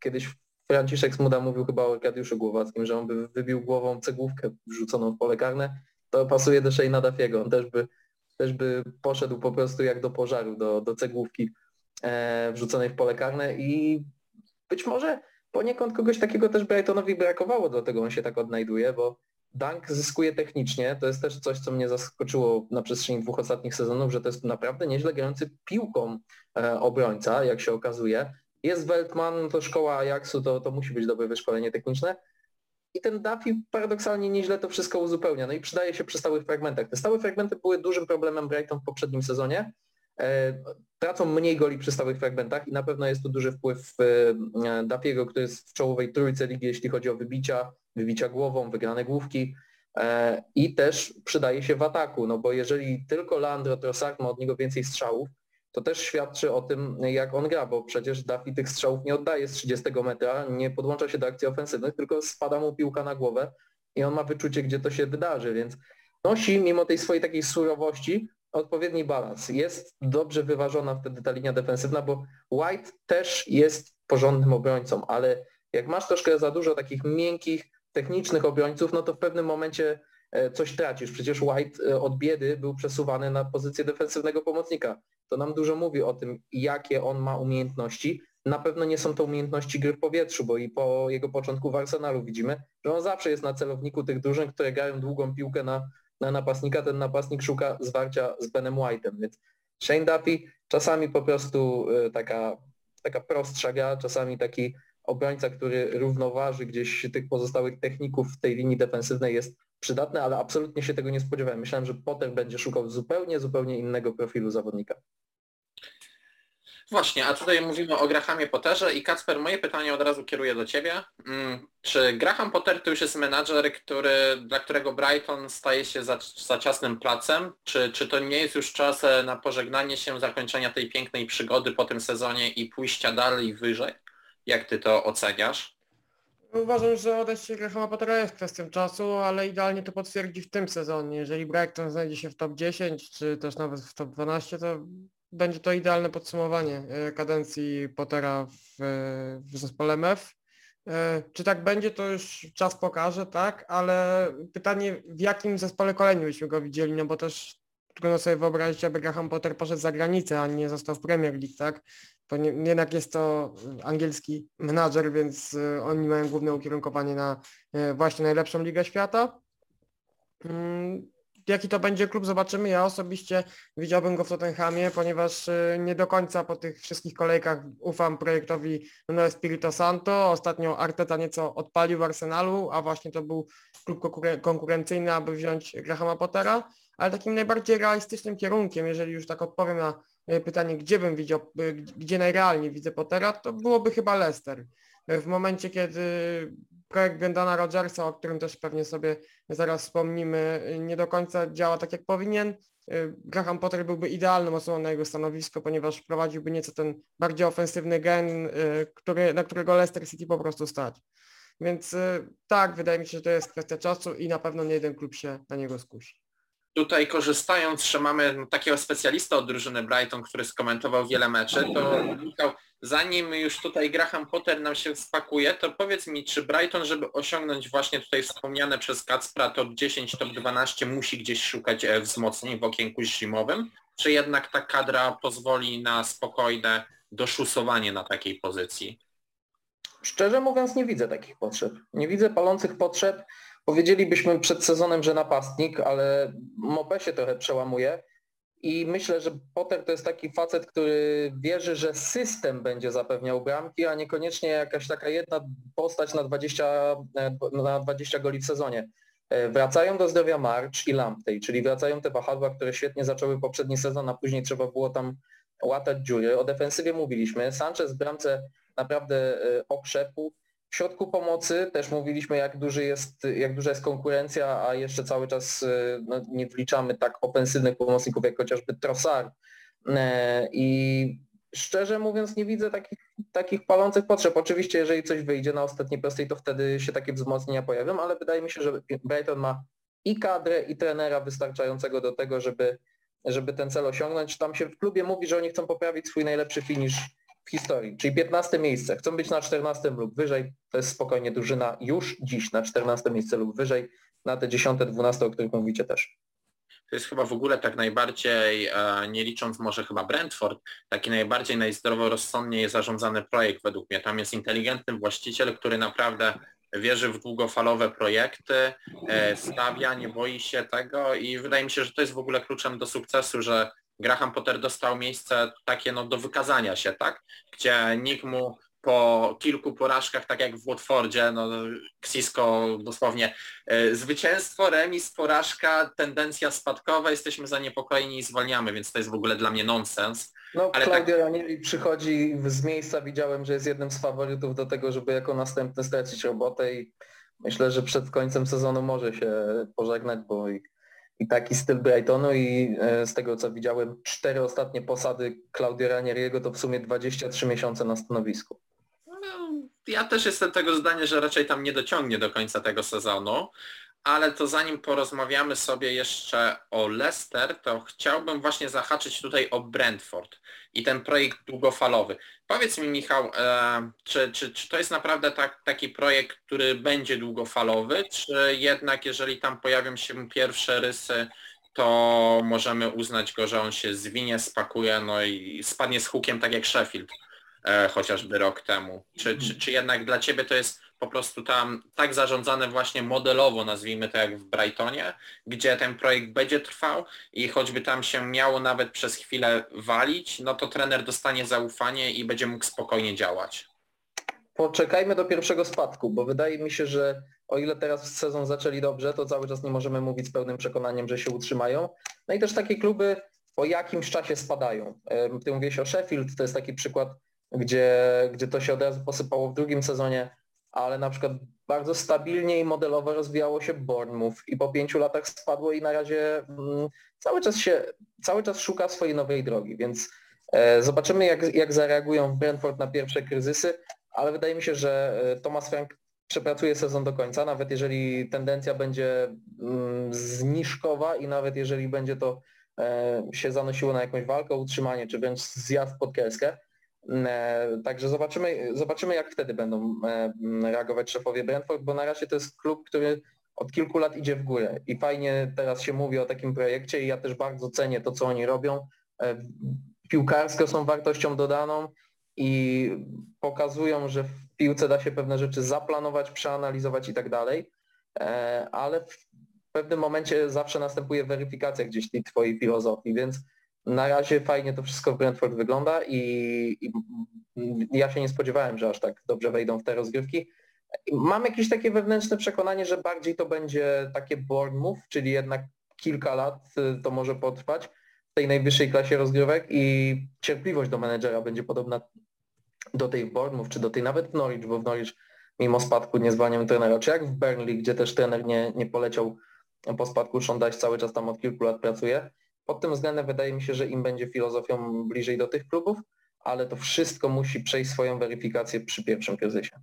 kiedyś Franciszek Smuda mówił chyba o Arkadiuszu Głowackim, że on by wybił głową cegłówkę wrzuconą w pole karne. To pasuje do Shane'a Duffiego. On też by też by poszedł po prostu jak do pożaru, do, do cegłówki e, wrzuconej w pole karne i być może poniekąd kogoś takiego też Brightonowi brakowało, dlatego on się tak odnajduje, bo Dunk zyskuje technicznie, to jest też coś, co mnie zaskoczyło na przestrzeni dwóch ostatnich sezonów, że to jest naprawdę nieźle grający piłką e, obrońca, jak się okazuje. Jest Weltman, to szkoła Ajaxu, to, to musi być dobre wyszkolenie techniczne, i ten Duffy paradoksalnie nieźle to wszystko uzupełnia. No i przydaje się przy stałych fragmentach. Te stałe fragmenty były dużym problemem Brighton w poprzednim sezonie, tracą mniej goli przy stałych fragmentach i na pewno jest tu duży wpływ Dafiego, który jest w czołowej trójce ligi, jeśli chodzi o wybicia, wybicia głową, wygrane główki i też przydaje się w ataku, no bo jeżeli tylko Landro Trossard ma od niego więcej strzałów, to też świadczy o tym, jak on gra, bo przecież Duffy tych strzałów nie oddaje z 30 metra, nie podłącza się do akcji ofensywnych, tylko spada mu piłka na głowę i on ma wyczucie, gdzie to się wydarzy, więc nosi mimo tej swojej takiej surowości odpowiedni balans. Jest dobrze wyważona wtedy ta linia defensywna, bo White też jest porządnym obrońcą, ale jak masz troszkę za dużo takich miękkich, technicznych obrońców, no to w pewnym momencie coś tracisz. Przecież White e, od biedy był przesuwany na pozycję defensywnego pomocnika to nam dużo mówi o tym, jakie on ma umiejętności. Na pewno nie są to umiejętności gry w powietrzu, bo i po jego początku w Arsenalu widzimy, że on zawsze jest na celowniku tych drużyn, które grają długą piłkę na, na napastnika. Ten napastnik szuka zwarcia z Benem White'em, więc Shane Duffy czasami po prostu y, taka, taka prostsza gra, czasami taki obrońca, który równoważy gdzieś tych pozostałych techników w tej linii defensywnej jest przydatny, ale absolutnie się tego nie spodziewałem. Myślałem, że Potter będzie szukał zupełnie, zupełnie innego profilu zawodnika. Właśnie, a tutaj mówimy o Grahamie Potterze i Kacper, moje pytanie od razu kieruję do Ciebie. Mm, czy Graham Potter to już jest menadżer, który, dla którego Brighton staje się za, za ciasnym placem? Czy, czy to nie jest już czas e, na pożegnanie się, zakończenia tej pięknej przygody po tym sezonie i pójścia dalej wyżej? Jak Ty to oceniasz? Uważam, że odejście Grahama Pottera jest kwestią czasu, ale idealnie to potwierdzi w tym sezonie. Jeżeli Brighton znajdzie się w top 10, czy też nawet w top 12, to będzie to idealne podsumowanie e, kadencji Pottera w, w zespole MEF. E, czy tak będzie, to już czas pokaże, tak, ale pytanie, w jakim zespole kolejnym byśmy go widzieli, no bo też trudno sobie wyobrazić, aby Graham Potter poszedł za granicę, a nie został w Premier League, tak? Jednak jest to angielski menadżer, więc e, oni mają główne ukierunkowanie na właśnie najlepszą ligę świata. Mm, jaki to będzie klub, zobaczymy. Ja osobiście widziałbym go w Tottenhamie, ponieważ y, nie do końca po tych wszystkich kolejkach ufam projektowi Nuno Espirito Santo. Ostatnio Arteta nieco odpalił w Arsenalu, a właśnie to był klub konkurencyjny, aby wziąć Grahama Pottera. Ale takim najbardziej realistycznym kierunkiem, jeżeli już tak odpowiem na y, pytanie, gdzie bym widział, y, gdzie najrealniej widzę Pottera, to byłoby chyba Leicester. W momencie, kiedy projekt Brendan Rodgersa, o którym też pewnie sobie zaraz wspomnimy, nie do końca działa tak jak powinien. Graham Potter byłby idealną osobą na jego stanowisko, ponieważ wprowadziłby nieco ten bardziej ofensywny gen, który, na którego Leicester City po prostu stać. Więc tak, wydaje mi się, że to jest kwestia czasu i na pewno nie jeden klub się na niego skusi. Tutaj korzystając, że mamy takiego specjalista od drużyny Brighton, który skomentował wiele meczy, to Michał, zanim już tutaj Graham Potter nam się spakuje, to powiedz mi, czy Brighton, żeby osiągnąć właśnie tutaj wspomniane przez Kacpra top 10, top 12, musi gdzieś szukać e, wzmocnień w okienku zimowym, czy jednak ta kadra pozwoli na spokojne doszusowanie na takiej pozycji? Szczerze mówiąc nie widzę takich potrzeb. Nie widzę palących potrzeb. Powiedzielibyśmy przed sezonem, że napastnik, ale Mopé się trochę przełamuje. I myślę, że Potter to jest taki facet, który wierzy, że system będzie zapewniał bramki, a niekoniecznie jakaś taka jedna postać na 20, na 20 goli w sezonie. E, wracają do zdrowia March i Lamptey, czyli wracają te wahadła, które świetnie zaczęły poprzedni sezon, a później trzeba było tam łatać dziury. O defensywie mówiliśmy. Sanchez w bramce naprawdę e, okrzepł. W środku pomocy też mówiliśmy, jak, duży jest, jak duża jest konkurencja, a jeszcze cały czas e, no, nie wliczamy tak ofensywnych pomocników jak chociażby Trossard. E, I szczerze mówiąc nie widzę takich, takich palących potrzeb. Oczywiście jeżeli coś wyjdzie na ostatniej prostej, to wtedy się takie wzmocnienia pojawią, ale wydaje mi się, że Brighton ma i kadrę, i trenera wystarczającego do tego, żeby, żeby ten cel osiągnąć. Tam się w klubie mówi, że oni chcą poprawić swój najlepszy finish w historii, czyli 15 miejsce. Chcą być na 14 lub wyżej, to jest spokojnie drużyna już dziś na 14 miejsce lub wyżej, na te 10, 12, o których mówicie też. To jest chyba w ogóle tak najbardziej, e, nie licząc może chyba Brentford, taki najbardziej najzdroworozsądniej zarządzany projekt według mnie. Tam jest inteligentny właściciel, który naprawdę wierzy w długofalowe projekty, e, stawia, nie boi się tego i wydaje mi się, że to jest w ogóle kluczem do sukcesu, że Graham Potter dostał miejsce takie no, do wykazania się, tak? Gdzie nikt mu po kilku porażkach, tak jak w Watfordzie, no Xisko dosłownie e, zwycięstwo, remis, porażka, tendencja spadkowa, jesteśmy zaniepokojeni i zwalniamy, więc to jest w ogóle dla mnie nonsens. No Ale Claudio tak... Ranieri przychodzi z miejsca, widziałem, że jest jednym z faworytów do tego, żeby jako następny stracić robotę i myślę, że przed końcem sezonu może się pożegnać, bo i, i taki styl Brightonu i e, z tego co widziałem cztery ostatnie posady Claudio Ranieriego to w sumie 23 miesiące na stanowisku. No, ja też jestem tego zdania, że raczej tam nie dociągnie do końca tego sezonu ale to zanim porozmawiamy sobie jeszcze o Leicester, to chciałbym właśnie zahaczyć tutaj o Brentford i ten projekt długofalowy. Powiedz mi Michał, e, czy, czy, czy to jest naprawdę tak, taki projekt, który będzie długofalowy, czy jednak jeżeli tam pojawią się pierwsze rysy, to możemy uznać go, że on się zwinie, spakuje, no i spadnie z hukiem tak jak Sheffield e, chociażby rok temu. Czy, czy, czy jednak dla Ciebie to jest po prostu tam tak zarządzane właśnie modelowo, nazwijmy to jak w Brightonie, gdzie ten projekt będzie trwał i choćby tam się miało nawet przez chwilę walić, no to trener dostanie zaufanie i będzie mógł spokojnie działać. Poczekajmy do pierwszego spadku, bo wydaje mi się, że o ile teraz sezon zaczęli dobrze, to cały czas nie możemy mówić z pełnym przekonaniem, że się utrzymają. No i też takie kluby po jakimś czasie spadają. Ty mówiłeś o Sheffield, to jest taki przykład, gdzie, gdzie to się od razu posypało w drugim sezonie ale na przykład bardzo stabilnie i modelowo rozwijało się Bournemouth i po pięciu latach spadło i na razie mm, cały czas się, cały czas szuka swojej nowej drogi, więc e, zobaczymy jak, jak zareagują w Brentford na pierwsze kryzysy, ale wydaje mi się, że e, Thomas Frank przepracuje sezon do końca, nawet jeżeli tendencja będzie mm, zniżkowa i nawet jeżeli będzie to e, się zanosiło na jakąś walkę o utrzymanie, czy wręcz zjazd pod kreskę, E, także zobaczymy, zobaczymy jak wtedy będą e, reagować szefowie Brentford, bo na razie to jest klub, który od kilku lat idzie w górę i fajnie teraz się mówi o takim projekcie i ja też bardzo cenię to, co oni robią. E, piłkarsko są wartością dodaną i pokazują, że w piłce da się pewne rzeczy zaplanować, przeanalizować i tak dalej, ale w pewnym momencie zawsze następuje weryfikacja gdzieś tej twojej filozofii, więc na razie fajnie to wszystko w Brentford wygląda i, i, ja się nie spodziewałem, że aż tak dobrze wejdą w te rozgrywki. Mam jakieś takie wewnętrzne przekonanie, że bardziej to będzie takie Bournemouth, czyli jednak kilka lat y, to może potrwać w tej najwyższej klasie rozgrywek i cierpliwość do menedżera będzie podobna do tej w Bournemouth, czy do tej nawet w Norwich, bo w Norwich mimo spadku nie zwalniamy trenera, czy jak w Burnley, gdzie też trener nie, nie poleciał po spadku, Szondać cały czas tam od kilku lat pracuje. Pod tym względem wydaje mi się, że im będzie filozofią bliżej do tych klubów, ale to wszystko musi przejść swoją weryfikację przy pierwszym kryzysie.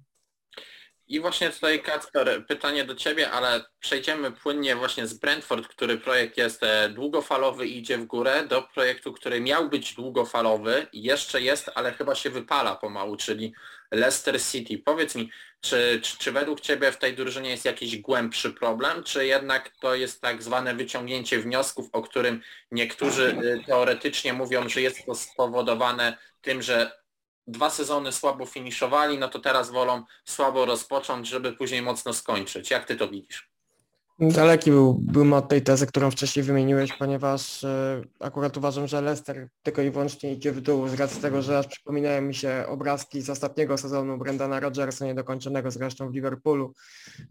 I właśnie tutaj Kacper, pytanie do Ciebie, ale przejdziemy płynnie właśnie z Brentford, który projekt jest e, długofalowy i idzie w górę, do projektu, który miał być długofalowy, jeszcze jest, ale chyba się wypala pomału, czyli Leicester City. Powiedz mi, czy, czy, czy, według Ciebie w tej drużynie jest jakiś głębszy problem, czy jednak to jest tak zwane wyciągnięcie wniosków, o którym niektórzy y, teoretycznie mówią, że jest to spowodowane tym, że dwa sezony słabo finiszowali, no to teraz wolą słabo rozpocząć, żeby później mocno skończyć. Jak Ty to widzisz? Daleki był, był od tej tezy, którą wcześniej wymieniłeś, ponieważ e, akurat uważam, że Leicester tylko i wyłącznie idzie w dół z racji tego, że aż przypominają mi się obrazki z ostatniego sezonu Brendana Rodgersa, niedokończonego zresztą w Liverpoolu.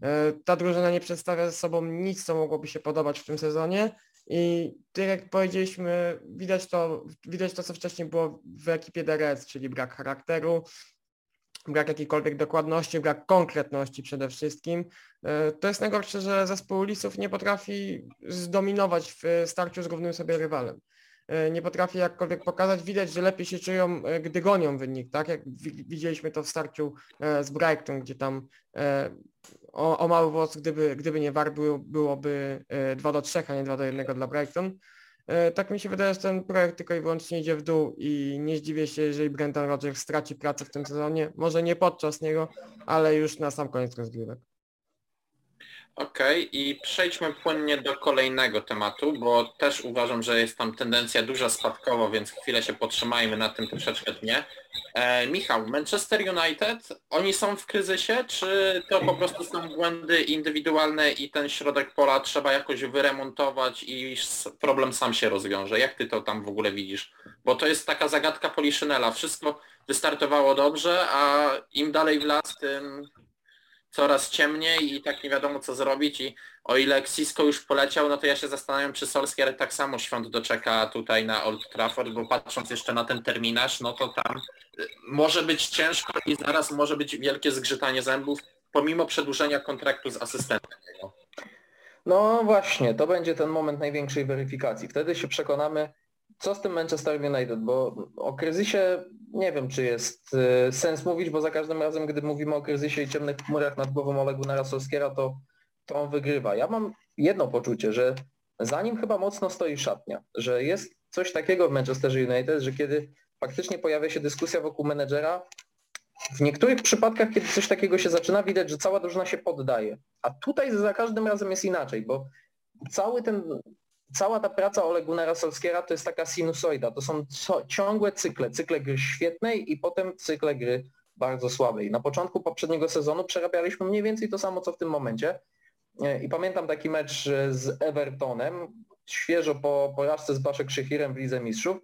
E, ta drużyna nie przedstawia ze sobą nic, co mogłoby się podobać w tym sezonie i tak jak powiedzieliśmy, widać to, widać to, co wcześniej było w ekipie DRS, czyli brak charakteru, brak jakiejkolwiek dokładności, brak konkretności przede wszystkim. E, to jest najgorsze, że zespół Lisów nie potrafi zdominować w starciu z równym sobie rywalem. E, nie potrafi jakkolwiek pokazać, widać, że lepiej się czują, e, gdy gonią wynik, tak jak widzieliśmy to w starciu z Brighton, gdzie tam o, o mały włos, gdyby, gdyby nie war, byłoby 2 do 3, a nie 2 do 1 dla Brighton. E, tak mi się wydaje, że ten projekt tylko i wyłącznie idzie w dół i nie zdziwię się, jeżeli Brendan Rodgers straci pracę w tym sezonie. Może nie podczas niego, ale już na sam koniec rozgrywek. Okej, i przejdźmy płynnie do kolejnego tematu, bo też uważam, że jest tam tendencja duża spadkowo, więc chwilę się potrzymajmy na tym troszeczkę dnie. E, Michał, Manchester United, oni są w kryzysie, czy to po prostu są błędy indywidualne i ten środek pola trzeba jakoś wyremontować i problem sam się rozwiąże? Jak ty to tam w ogóle widzisz? Bo to jest taka zagadka Poliszynela. Wszystko wystartowało dobrze, a im dalej w las, tym coraz ciemniej i tak nie wiadomo co zrobić i o ile Xisko już poleciał, no to ja się zastanawiam, czy Solskjaer tak samo świąt doczeka tutaj na Old Trafford, bo patrząc jeszcze na ten terminarz, no to tam y, może być ciężko i zaraz może być wielkie zgrzytanie zębów, pomimo przedłużenia kontraktu z asystentem. No właśnie, to będzie ten moment największej weryfikacji. Wtedy się przekonamy, co z tym Manchester United, bo o kryzysie nie wiem, czy jest y, sens mówić, bo za każdym razem, gdy mówimy o kryzysie i ciemnych chmurach nad głową Olegu Narasowskiera, to, to on wygrywa. Ja mam jedno poczucie, że za nim chyba mocno stoi szatnia, że jest coś takiego w Manchester United, że kiedy faktycznie pojawia się dyskusja wokół menedżera, w niektórych przypadkach, kiedy coś takiego się zaczyna, widać, że cała drużyna się poddaje. A tutaj za każdym razem jest inaczej, bo cały ten, cała ta praca Ole Gunnara Solskiera to jest taka sinusoida. To są ciągłe cykle. Cykle gry świetnej i potem cykle gry bardzo słabej. Na początku poprzedniego sezonu przerabialiśmy mniej więcej to samo, co w tym momencie. E, I pamiętam taki mecz e, z Evertonem, świeżo po porażce z Baszek Szechirem w Lidze Mistrzów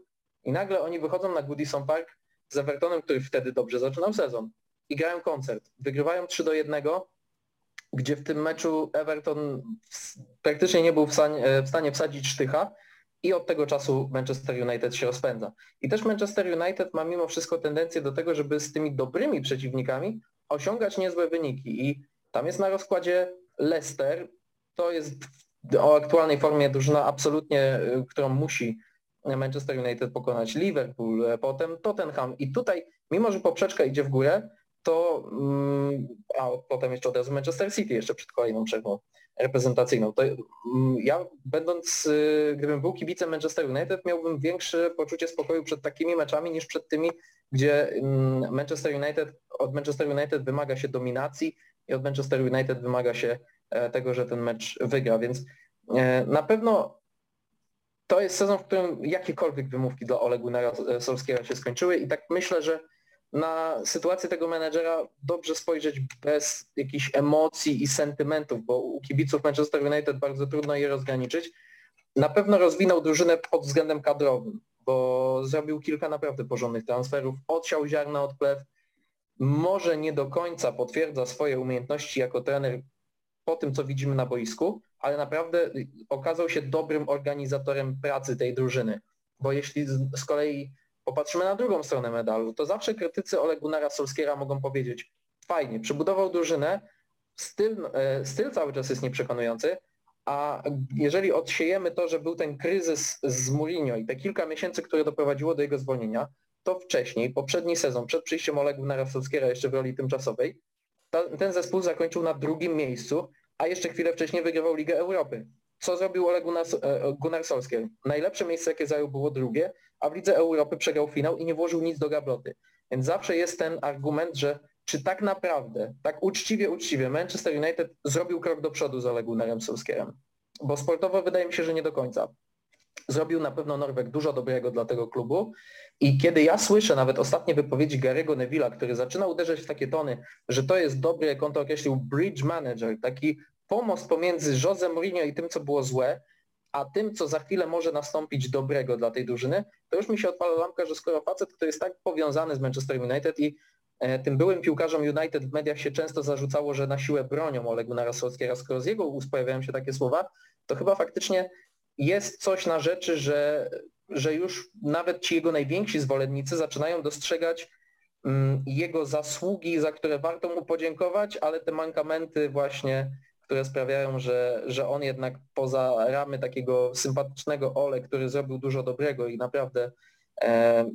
i nagle oni wychodzą na Goodison Park z Evertonem, który wtedy dobrze zaczynał sezon i grają koncert. Wygrywają 3 do 1, gdzie w tym meczu Everton praktycznie nie był w stanie, w stanie wsadzić sztycha i od tego czasu Manchester United się rozpędza. I też Manchester United ma mimo wszystko tendencję do tego, żeby z tymi dobrymi przeciwnikami osiągać niezłe wyniki. I tam jest na rozkładzie Leicester, to jest o aktualnej formie drużyna absolutnie, y, którą musi Manchester United pokonać Liverpool, e, potem Tottenham. I tutaj, mimo że poprzeczka idzie w górę, to mm, a potem jeszcze od razu Manchester City jeszcze przed kolejną przerwą reprezentacyjną. To mm, ja będąc, y, gdybym był kibicem Manchester United, miałbym większe poczucie spokoju przed takimi meczami niż przed tymi, gdzie mm, Manchester United, od Manchester United wymaga się dominacji i od Manchester United wymaga się e, tego, że ten mecz wygra, więc e, na pewno to jest sezon, w którym jakiekolwiek wymówki dla Ole Gunnara Solskiera się skończyły i tak myślę, że na sytuację tego menedżera dobrze spojrzeć bez jakichś emocji i sentymentów, bo u kibiców Manchester United bardzo trudno je rozgraniczyć. Na pewno rozwinął drużynę pod względem kadrowym, bo zrobił kilka naprawdę porządnych transferów, odsiał ziarna od plew, może nie do końca potwierdza swoje umiejętności jako trener po tym, co widzimy na boisku, ale naprawdę okazał się dobrym organizatorem pracy tej drużyny. Bo jeśli z, kolei popatrzymy na drugą stronę medalu, to zawsze krytycy Ole Gunnara Solskiera mogą powiedzieć fajnie, przebudował drużynę, styl, e, styl cały czas jest nieprzekonujący, a jeżeli odsiejemy to, że był ten kryzys z Mourinho i te kilka miesięcy, które doprowadziło do jego zwolnienia, to wcześniej, poprzedni sezon, przed przyjściem Ole Gunnara Solskiera jeszcze w roli tymczasowej, ta, ten zespół zakończył na drugim miejscu, a jeszcze chwilę wcześniej wygrywał Ligę Europy. Co zrobił Ole Gunnar, e, Gunnar Solskjaer? Najlepsze miejsce, jakie zajął, było drugie, a w Lidze Europy przegrał finał i nie włożył nic do gabloty. Więc zawsze jest ten argument, że czy tak naprawdę, tak uczciwie, uczciwie Manchester United zrobił krok do przodu z Ole Gunnarem Solskjaerem? Bo sportowo wydaje mi się, że nie do końca. Zrobił na pewno Norweg dużo dobrego dla tego klubu i kiedy ja słyszę nawet ostatnie wypowiedzi Gary'ego Neville'a, który zaczyna uderzać w takie tony, że to jest dobry, jak on to określił, bridge manager, taki pomost pomiędzy Jose Mourinho i tym, co było złe, a tym, co za chwilę może nastąpić dobrego dla tej drużyny, to już mi się odpala lampka, że skoro facet, który jest tak powiązany z Manchester United i e, tym byłym piłkarzom United w mediach się często zarzucało, że na siłę bronią Ole Gunnara Solskjaera, skoro z jego ust pojawiają się takie słowa, to chyba faktycznie jest coś na rzeczy, że, że już nawet ci jego najwięksi zwolennicy zaczynają dostrzegać mm, jego zasługi, za które warto mu podziękować, ale te mankamenty właśnie, które sprawiają, że, że on jednak poza ramy takiego sympatycznego Ole, który zrobił dużo dobrego i naprawdę e,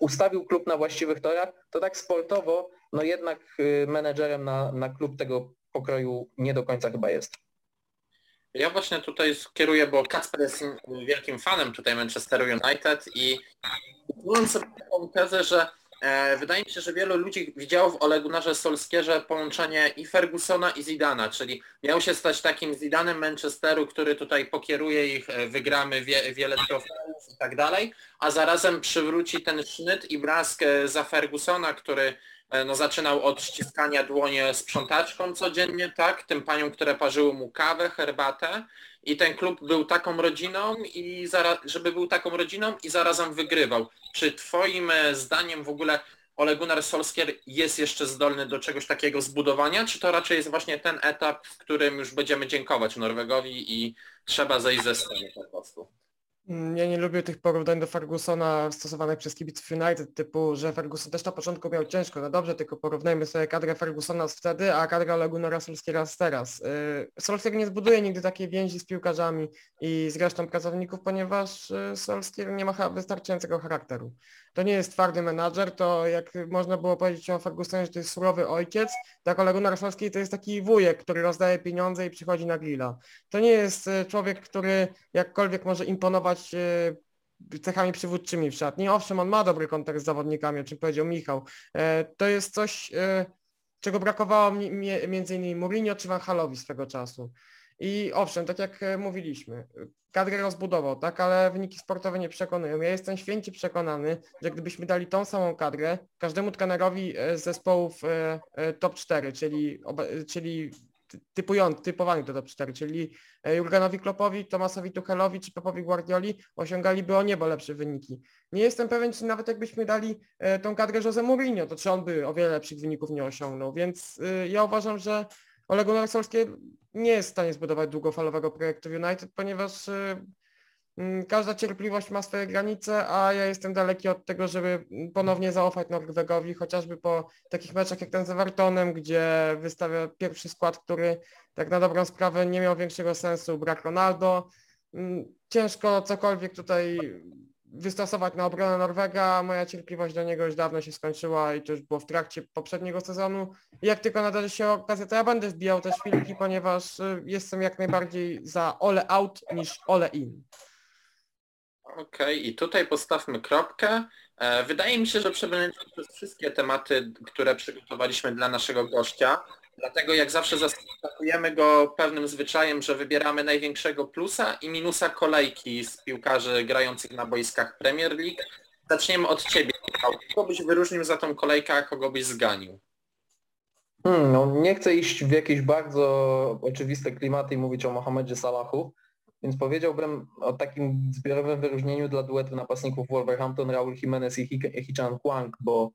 ustawił klub na właściwych torach, to tak sportowo, no jednak y, menedżerem na, na klub tego pokroju nie do końca chyba jest. Ja właśnie tutaj skieruję, bo Kacper jest wielkim fanem tutaj Manchesteru United i mam sobie taką tezę, że wydaje mi się, że wielu ludzi widziało w Ole Gunnarze Solskierze połączenie i Fergusona i Zidana, czyli miał się stać takim Zidanem Manchesteru, który tutaj pokieruje ich, e, wygramy wie, wiele trofeów i tak dalej, a zarazem przywróci ten sznyt i blask e, za Fergusona, który e, no, zaczynał od ściskania dłonie sprzątaczką codziennie, tak, tym paniom, które parzyły mu kawę, herbatę i ten klub był taką rodziną i zara, żeby był taką rodziną i zarazem wygrywał. Czy twoim e, zdaniem w ogóle Ole Gunnar jest jeszcze zdolny do czegoś takiego zbudowania, czy to raczej jest właśnie ten etap, w którym już będziemy dziękować Norwegowi i trzeba zejść ze sceny po prostu? Ja nie lubię tych porównań do Fergusona stosowanych przez kibiców United, typu, że Ferguson też na początku miał ciężko. No dobrze, tylko porównajmy sobie kadrę Fergusona z wtedy, a kadrę Ole Gunnara Solskjaera z teraz. Yy, nie zbuduje nigdy takiej więzi z piłkarzami i z resztą pracowników, ponieważ yy, Solskjaer nie ma wystarczającego charakteru. To nie jest twardy menadżer, to jak można było powiedzieć o Fergusonie, że to jest surowy ojciec, tak Gunnar Solskjaer to jest taki wujek, który rozdaje pieniądze i przychodzi na grilla. To nie jest yy, człowiek, który jakkolwiek może imponować yy, cechami przywódczymi w szatni. Owszem, on ma dobry kontakt z zawodnikami, o czym powiedział Michał. E, To jest coś, e, czego brakowało mi- między innymi Mourinho czy Van Halowi swego czasu. I owszem, tak jak e, mówiliśmy, kadrę rozbudował, tak, ale wyniki sportowe nie przekonują. Ja jestem święcie przekonany, że gdybyśmy dali tą samą kadrę każdemu trenerowi e, z zespołów e, top 4, czyli, czyli ty- typują, typowany do top 4, czyli Jurgenowi Kloppowi, Tomasowi Tuchelowi czy Pepowi Guardioli osiągaliby o niebo lepsze wyniki. Nie jestem pewien, czy nawet jakbyśmy dali tą kadrę Jose Mourinho, to czy on by o wiele lepszych wyników nie osiągnął. Więc ja uważam, że Ole Gunnar Solskjaer nie jest w stanie zbudować długofalowego projektu United, ponieważ y, mm, każda cierpliwość ma swoje granice, a ja jestem daleki od tego, żeby ponownie zaufać Norwegowi, chociażby po takich meczach jak ten z Evertonem, gdzie wystawia pierwszy skład, który tak na dobrą sprawę nie miał większego sensu, brak Ronaldo. Mm, Ciężko cokolwiek tutaj wystosować na obronę Norwega. Moja cierpliwość do niego już dawno się skończyła i to już było w trakcie poprzedniego sezonu. Jak tylko nadarzy się okazja, to ja będę wbijał te szpilki, ponieważ y, jestem jak najbardziej za ole out niż ole in. Okej, i tutaj postawmy kropkę. E, Wydaje mi się, że przebrnęliśmy przez wszystkie tematy, które przygotowaliśmy dla naszego gościa. Dlatego jak zawsze zaskakujemy go pewnym zwyczajem, że wybieramy największego plusa i minusa kolejki z piłkarzy grających na boiskach Premier League. Zaczniemy od Ciebie. Kogo byś wyróżnił za tą kolejkę, a kogo byś zganił? Hmm, no nie chcę iść w jakieś bardzo oczywiste klimaty i mówić o Mohamedzie Salachu, więc powiedziałbym o takim zbiorowym wyróżnieniu dla duetu napastników Wolverhampton, Raul Jimenez i Hi- Hichan Huang, bo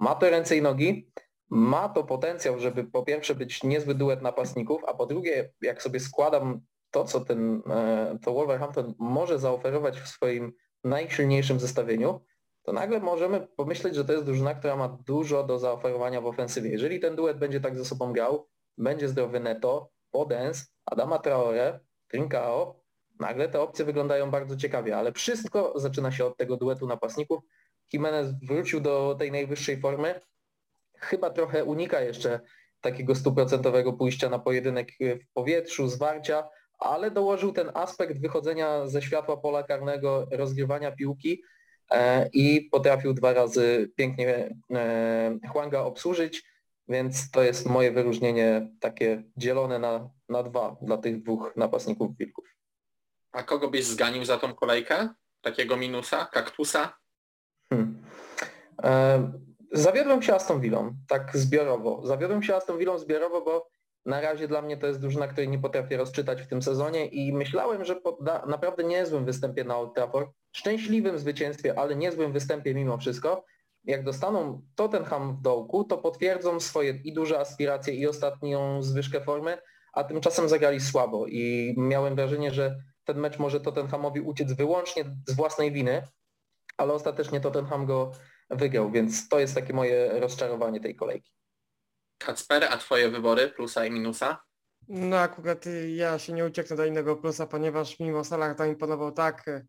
ma to ręce i nogi, ma to potencjał, żeby po pierwsze być niezły duet napastników, a po drugie, jak sobie składam to, co ten, e, to Wolverhampton może zaoferować w swoim najsilniejszym zestawieniu, to nagle możemy pomyśleć, że to jest drużyna, która ma dużo do zaoferowania w ofensywie. Jeżeli ten duet będzie tak ze sobą grał, będzie zdrowy Neto, Podens, Adama Traore, Trincao, nagle te opcje wyglądają bardzo ciekawie, ale wszystko zaczyna się od tego duetu napastników. Jimenez wrócił do tej najwyższej formy, chyba trochę unika jeszcze takiego stuprocentowego pójścia na pojedynek w powietrzu, zwarcia, ale dołożył ten aspekt wychodzenia ze światła pola karnego, rozgrywania piłki e, i potrafił dwa razy pięknie e, Huanga obsłużyć, więc to jest moje wyróżnienie takie dzielone na, na dwa dla tych dwóch napastników wilków. A kogo byś zganił za tą kolejkę? Takiego minusa, kaktusa? Hmm. E, Zawiodłem się Aston Villą, tak zbiorowo. Zawiodłem się Aston Villą zbiorowo, bo na razie dla mnie to jest drużyna, której nie potrafię rozczytać w tym sezonie i myślałem, że po naprawdę niezłym występie na Old Trafford, szczęśliwym zwycięstwie, ale niezłym występie mimo wszystko, jak dostaną Tottenham w dołku, to potwierdzą swoje i duże aspiracje i ostatnią zwyżkę formy, a tymczasem zagrali słabo i miałem wrażenie, że ten mecz może Tottenhamowi uciec wyłącznie z własnej winy, ale ostatecznie Tottenham go wygrał, więc to jest takie moje rozczarowanie tej kolejki. Kacper, a Twoje wybory, plusa i minusa? No akurat ja się nie ucieknę do innego plusa, ponieważ mimo Salah zaimponował tak e,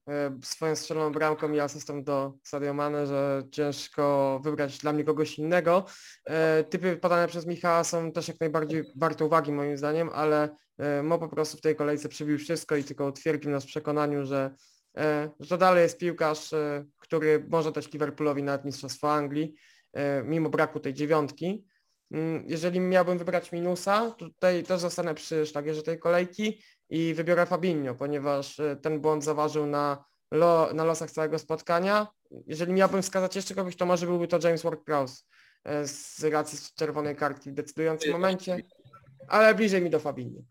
swoją strzeloną bramką i asystą do Sadio Mane, że ciężko wybrać dla mnie kogoś innego. E, Typy podane przez Michała są też jak najbardziej warte uwagi moim zdaniem, ale e, Mo po prostu w tej kolejce przebił wszystko i tylko utwierdził nas w przekonaniu, że, że to dalej jest piłkarz, e, który może dać Liverpoolowi nawet Mistrzostwo Anglii e, mimo braku tej dziewiątki. Mm, Jeżeli miałbym wybrać minusa, to tutaj też zostanę przy szlagierze tej kolejki i wybiorę Fabinho, ponieważ e, ten błąd zaważył na, lo, na losach całego spotkania. Jeżeli miałbym wskazać jeszcze kogoś, to może byłby to James Ward-Prowse e, z racji czerwonej kartki w decydującym momencie, ale bliżej mi do Fabinho.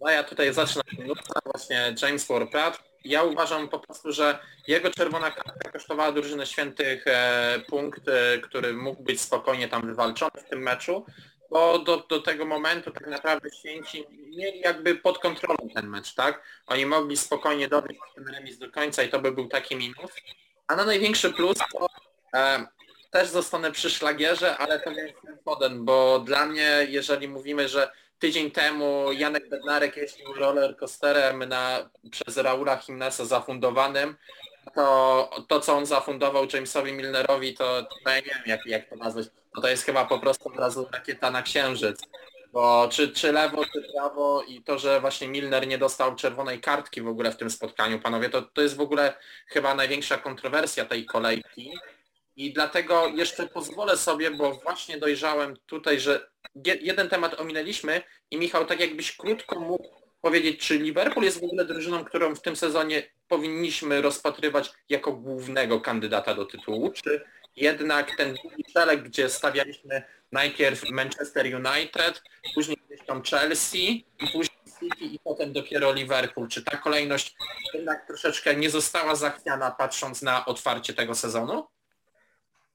No ja tutaj zacznę od minuta, właśnie James Ward-Prowse. Ja uważam po prostu, że jego czerwona kartka kosztowała drużynę świętych e, punkt, e, który mógł być spokojnie tam wywalczony w tym meczu, bo do, do tego momentu tak naprawdę święci mieli jakby pod kontrolą ten mecz, tak? Oni mogli spokojnie dowieść ten remis do końca i to by był taki minus. A na największy plus to e, też zostanę przy szlagierze, ale to jest ten Foden, bo dla mnie, jeżeli mówimy, że tydzień temu Janek Bednarek jeździł roller coasterem na, przez Raula Jimeneza zafundowanym, to to, co on zafundował Jamesowi Milnerowi, to, to ja nie wiem, jak, jak to nazwać. No to jest chyba po prostu od razu rakieta na księżyc. Bo czy, czy lewo, czy prawo i to, że właśnie Milner nie dostał czerwonej kartki w ogóle w tym spotkaniu, panowie, to, to jest w ogóle chyba największa kontrowersja tej kolejki. I dlatego jeszcze pozwolę sobie, bo właśnie dojrzałem tutaj, że je- jeden temat ominęliśmy i Michał, tak jakbyś krótko mógł powiedzieć, czy Liverpool jest w ogóle drużyną, którą w tym sezonie powinniśmy rozpatrywać jako głównego kandydata do tytułu, czy jednak ten drugi szereg, gdzie stawialiśmy najpierw Manchester United, później gdzieś tam Chelsea i później City i potem dopiero Liverpool. Czy ta kolejność jednak troszeczkę nie została zachwiana patrząc na otwarcie tego sezonu?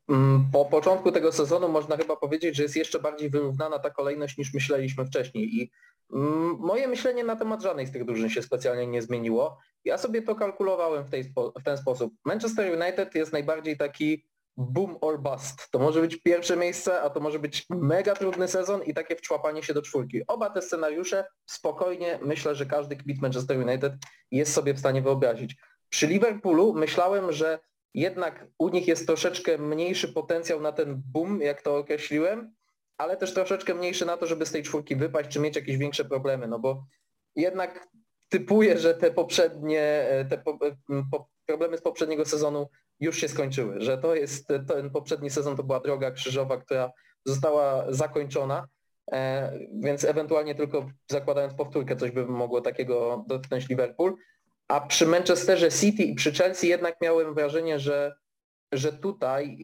Mm, Po początku tego sezonu można chyba powiedzieć, że jest jeszcze bardziej wyrównana ta kolejność niż myśleliśmy wcześniej i mm, moje myślenie na temat żadnej z tych drużyn się specjalnie nie zmieniło. Ja sobie to kalkulowałem w, tej, w ten sposób. Manchester United jest najbardziej taki boom or bust. To może być pierwsze miejsce, a to może być mega trudny sezon i takie wczłapanie się do czwórki. Oba te scenariusze spokojnie myślę, że każdy kibit Manchester United jest sobie w stanie wyobrazić. Przy Liverpoolu myślałem, że jednak u nich jest troszeczkę mniejszy potencjał na ten boom, jak to określiłem, ale też troszeczkę mniejszy na to, żeby z tej czwórki wypaść, czy mieć jakieś większe problemy, no bo jednak typuję, że te poprzednie, e, te po, m, po, problemy z poprzedniego sezonu już się skończyły, że to jest, ten poprzedni sezon to była droga krzyżowa, która została zakończona, e, więc ewentualnie tylko zakładając powtórkę coś by mogło takiego dotknąć Liverpool, a przy Manchesterze City i przy Chelsea jednak miałem wrażenie, że, że tutaj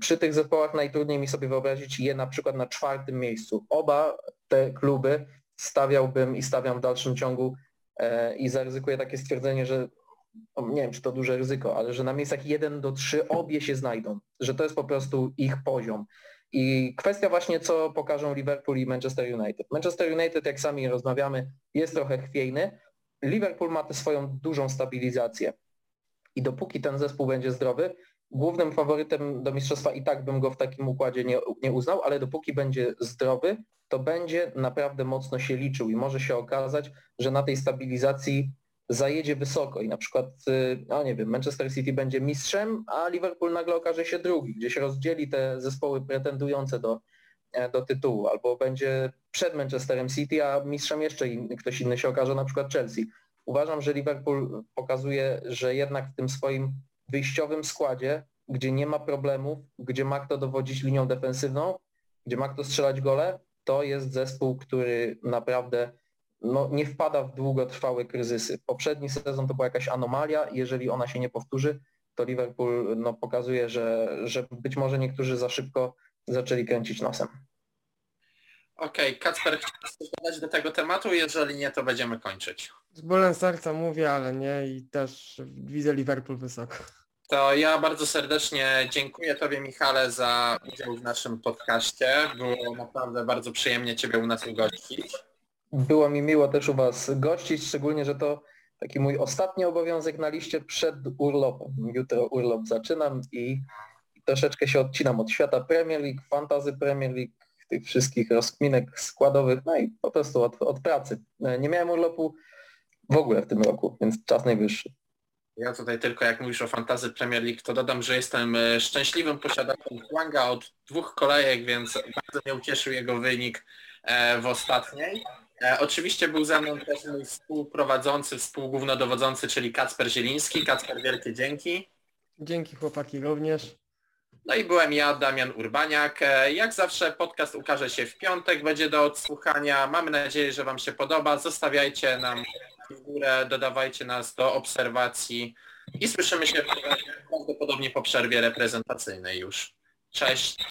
przy tych zespołach najtrudniej mi sobie wyobrazić je na przykład na czwartym miejscu. Oba te kluby stawiałbym i stawiam w dalszym ciągu e, i zaryzykuję takie stwierdzenie, że nie wiem, czy to duże ryzyko, ale że na miejscach 1 do 3 obie się znajdą, że to jest po prostu ich poziom. I kwestia właśnie, co pokażą Liverpool i Manchester United. Manchester United, jak sami rozmawiamy, jest trochę chwiejny, Liverpool ma tę swoją dużą stabilizację. I dopóki ten zespół będzie zdrowy, głównym faworytem do mistrzostwa i tak bym go w takim układzie nie, nie uznał, ale dopóki będzie zdrowy, to będzie naprawdę mocno się liczył i może się okazać, że na tej stabilizacji zajedzie wysoko. I na przykład, y, no nie wiem, Manchester City będzie mistrzem, a Liverpool nagle okaże się drugi, gdzieś rozdzieli te zespoły pretendujące do, do tytułu, albo będzie przed Manchesterem City, a mistrzem jeszcze inny, ktoś inny się okaże, na przykład Chelsea. Uważam, że Liverpool pokazuje, że jednak w tym swoim wyjściowym składzie, gdzie nie ma problemów, gdzie ma kto dowodzić linią defensywną, gdzie ma kto strzelać gole, to jest zespół, który naprawdę no, nie wpada w długotrwałe kryzysy. Poprzedni sezon to była jakaś anomalia, jeżeli ona się nie powtórzy, to Liverpool no, pokazuje, że, że być może niektórzy za szybko zaczęli kręcić nosem. Okej, Kacper, chciałeś coś dodać do tego tematu? Jeżeli nie, to będziemy kończyć. Z bólem serca mówię, ale nie i też widzę Liverpool wysoko. To ja bardzo serdecznie dziękuję Tobie Michale za udział w naszym podcaście. Było naprawdę bardzo przyjemnie Ciebie u nas ugościć. Było mi miło też u Was gościć, szczególnie, że to taki mój ostatni obowiązek na liście przed urlopem. Jutro urlop zaczynam i troszeczkę się odcinam od świata Premier League, Fantasy Premier League, tych wszystkich rozkminek składowych, no i po prostu od, od pracy. Nie miałem urlopu w ogóle w tym roku, więc czas najwyższy. Ja tutaj tylko jak mówisz o Fantasy Premier League, to dodam, że jestem e, szczęśliwym posiadaczem Hwanga od dwóch kolejek, więc bardzo mnie ucieszył jego wynik e, w ostatniej. E, Oczywiście był ze mną też mój współprowadzący, współgównodowodzący, czyli Kacper Zieliński. Kacper, wielkie dzięki. Dzięki chłopaki również. No i byłem ja, Damian Urbaniak. E, Jak zawsze podcast ukaże się w piątek, będzie do odsłuchania. Mamy nadzieję, że Wam się podoba. Zostawiajcie nam w górę, dodawajcie nas do obserwacji i słyszymy się prawdopodobnie po przerwie reprezentacyjnej już. Cześć.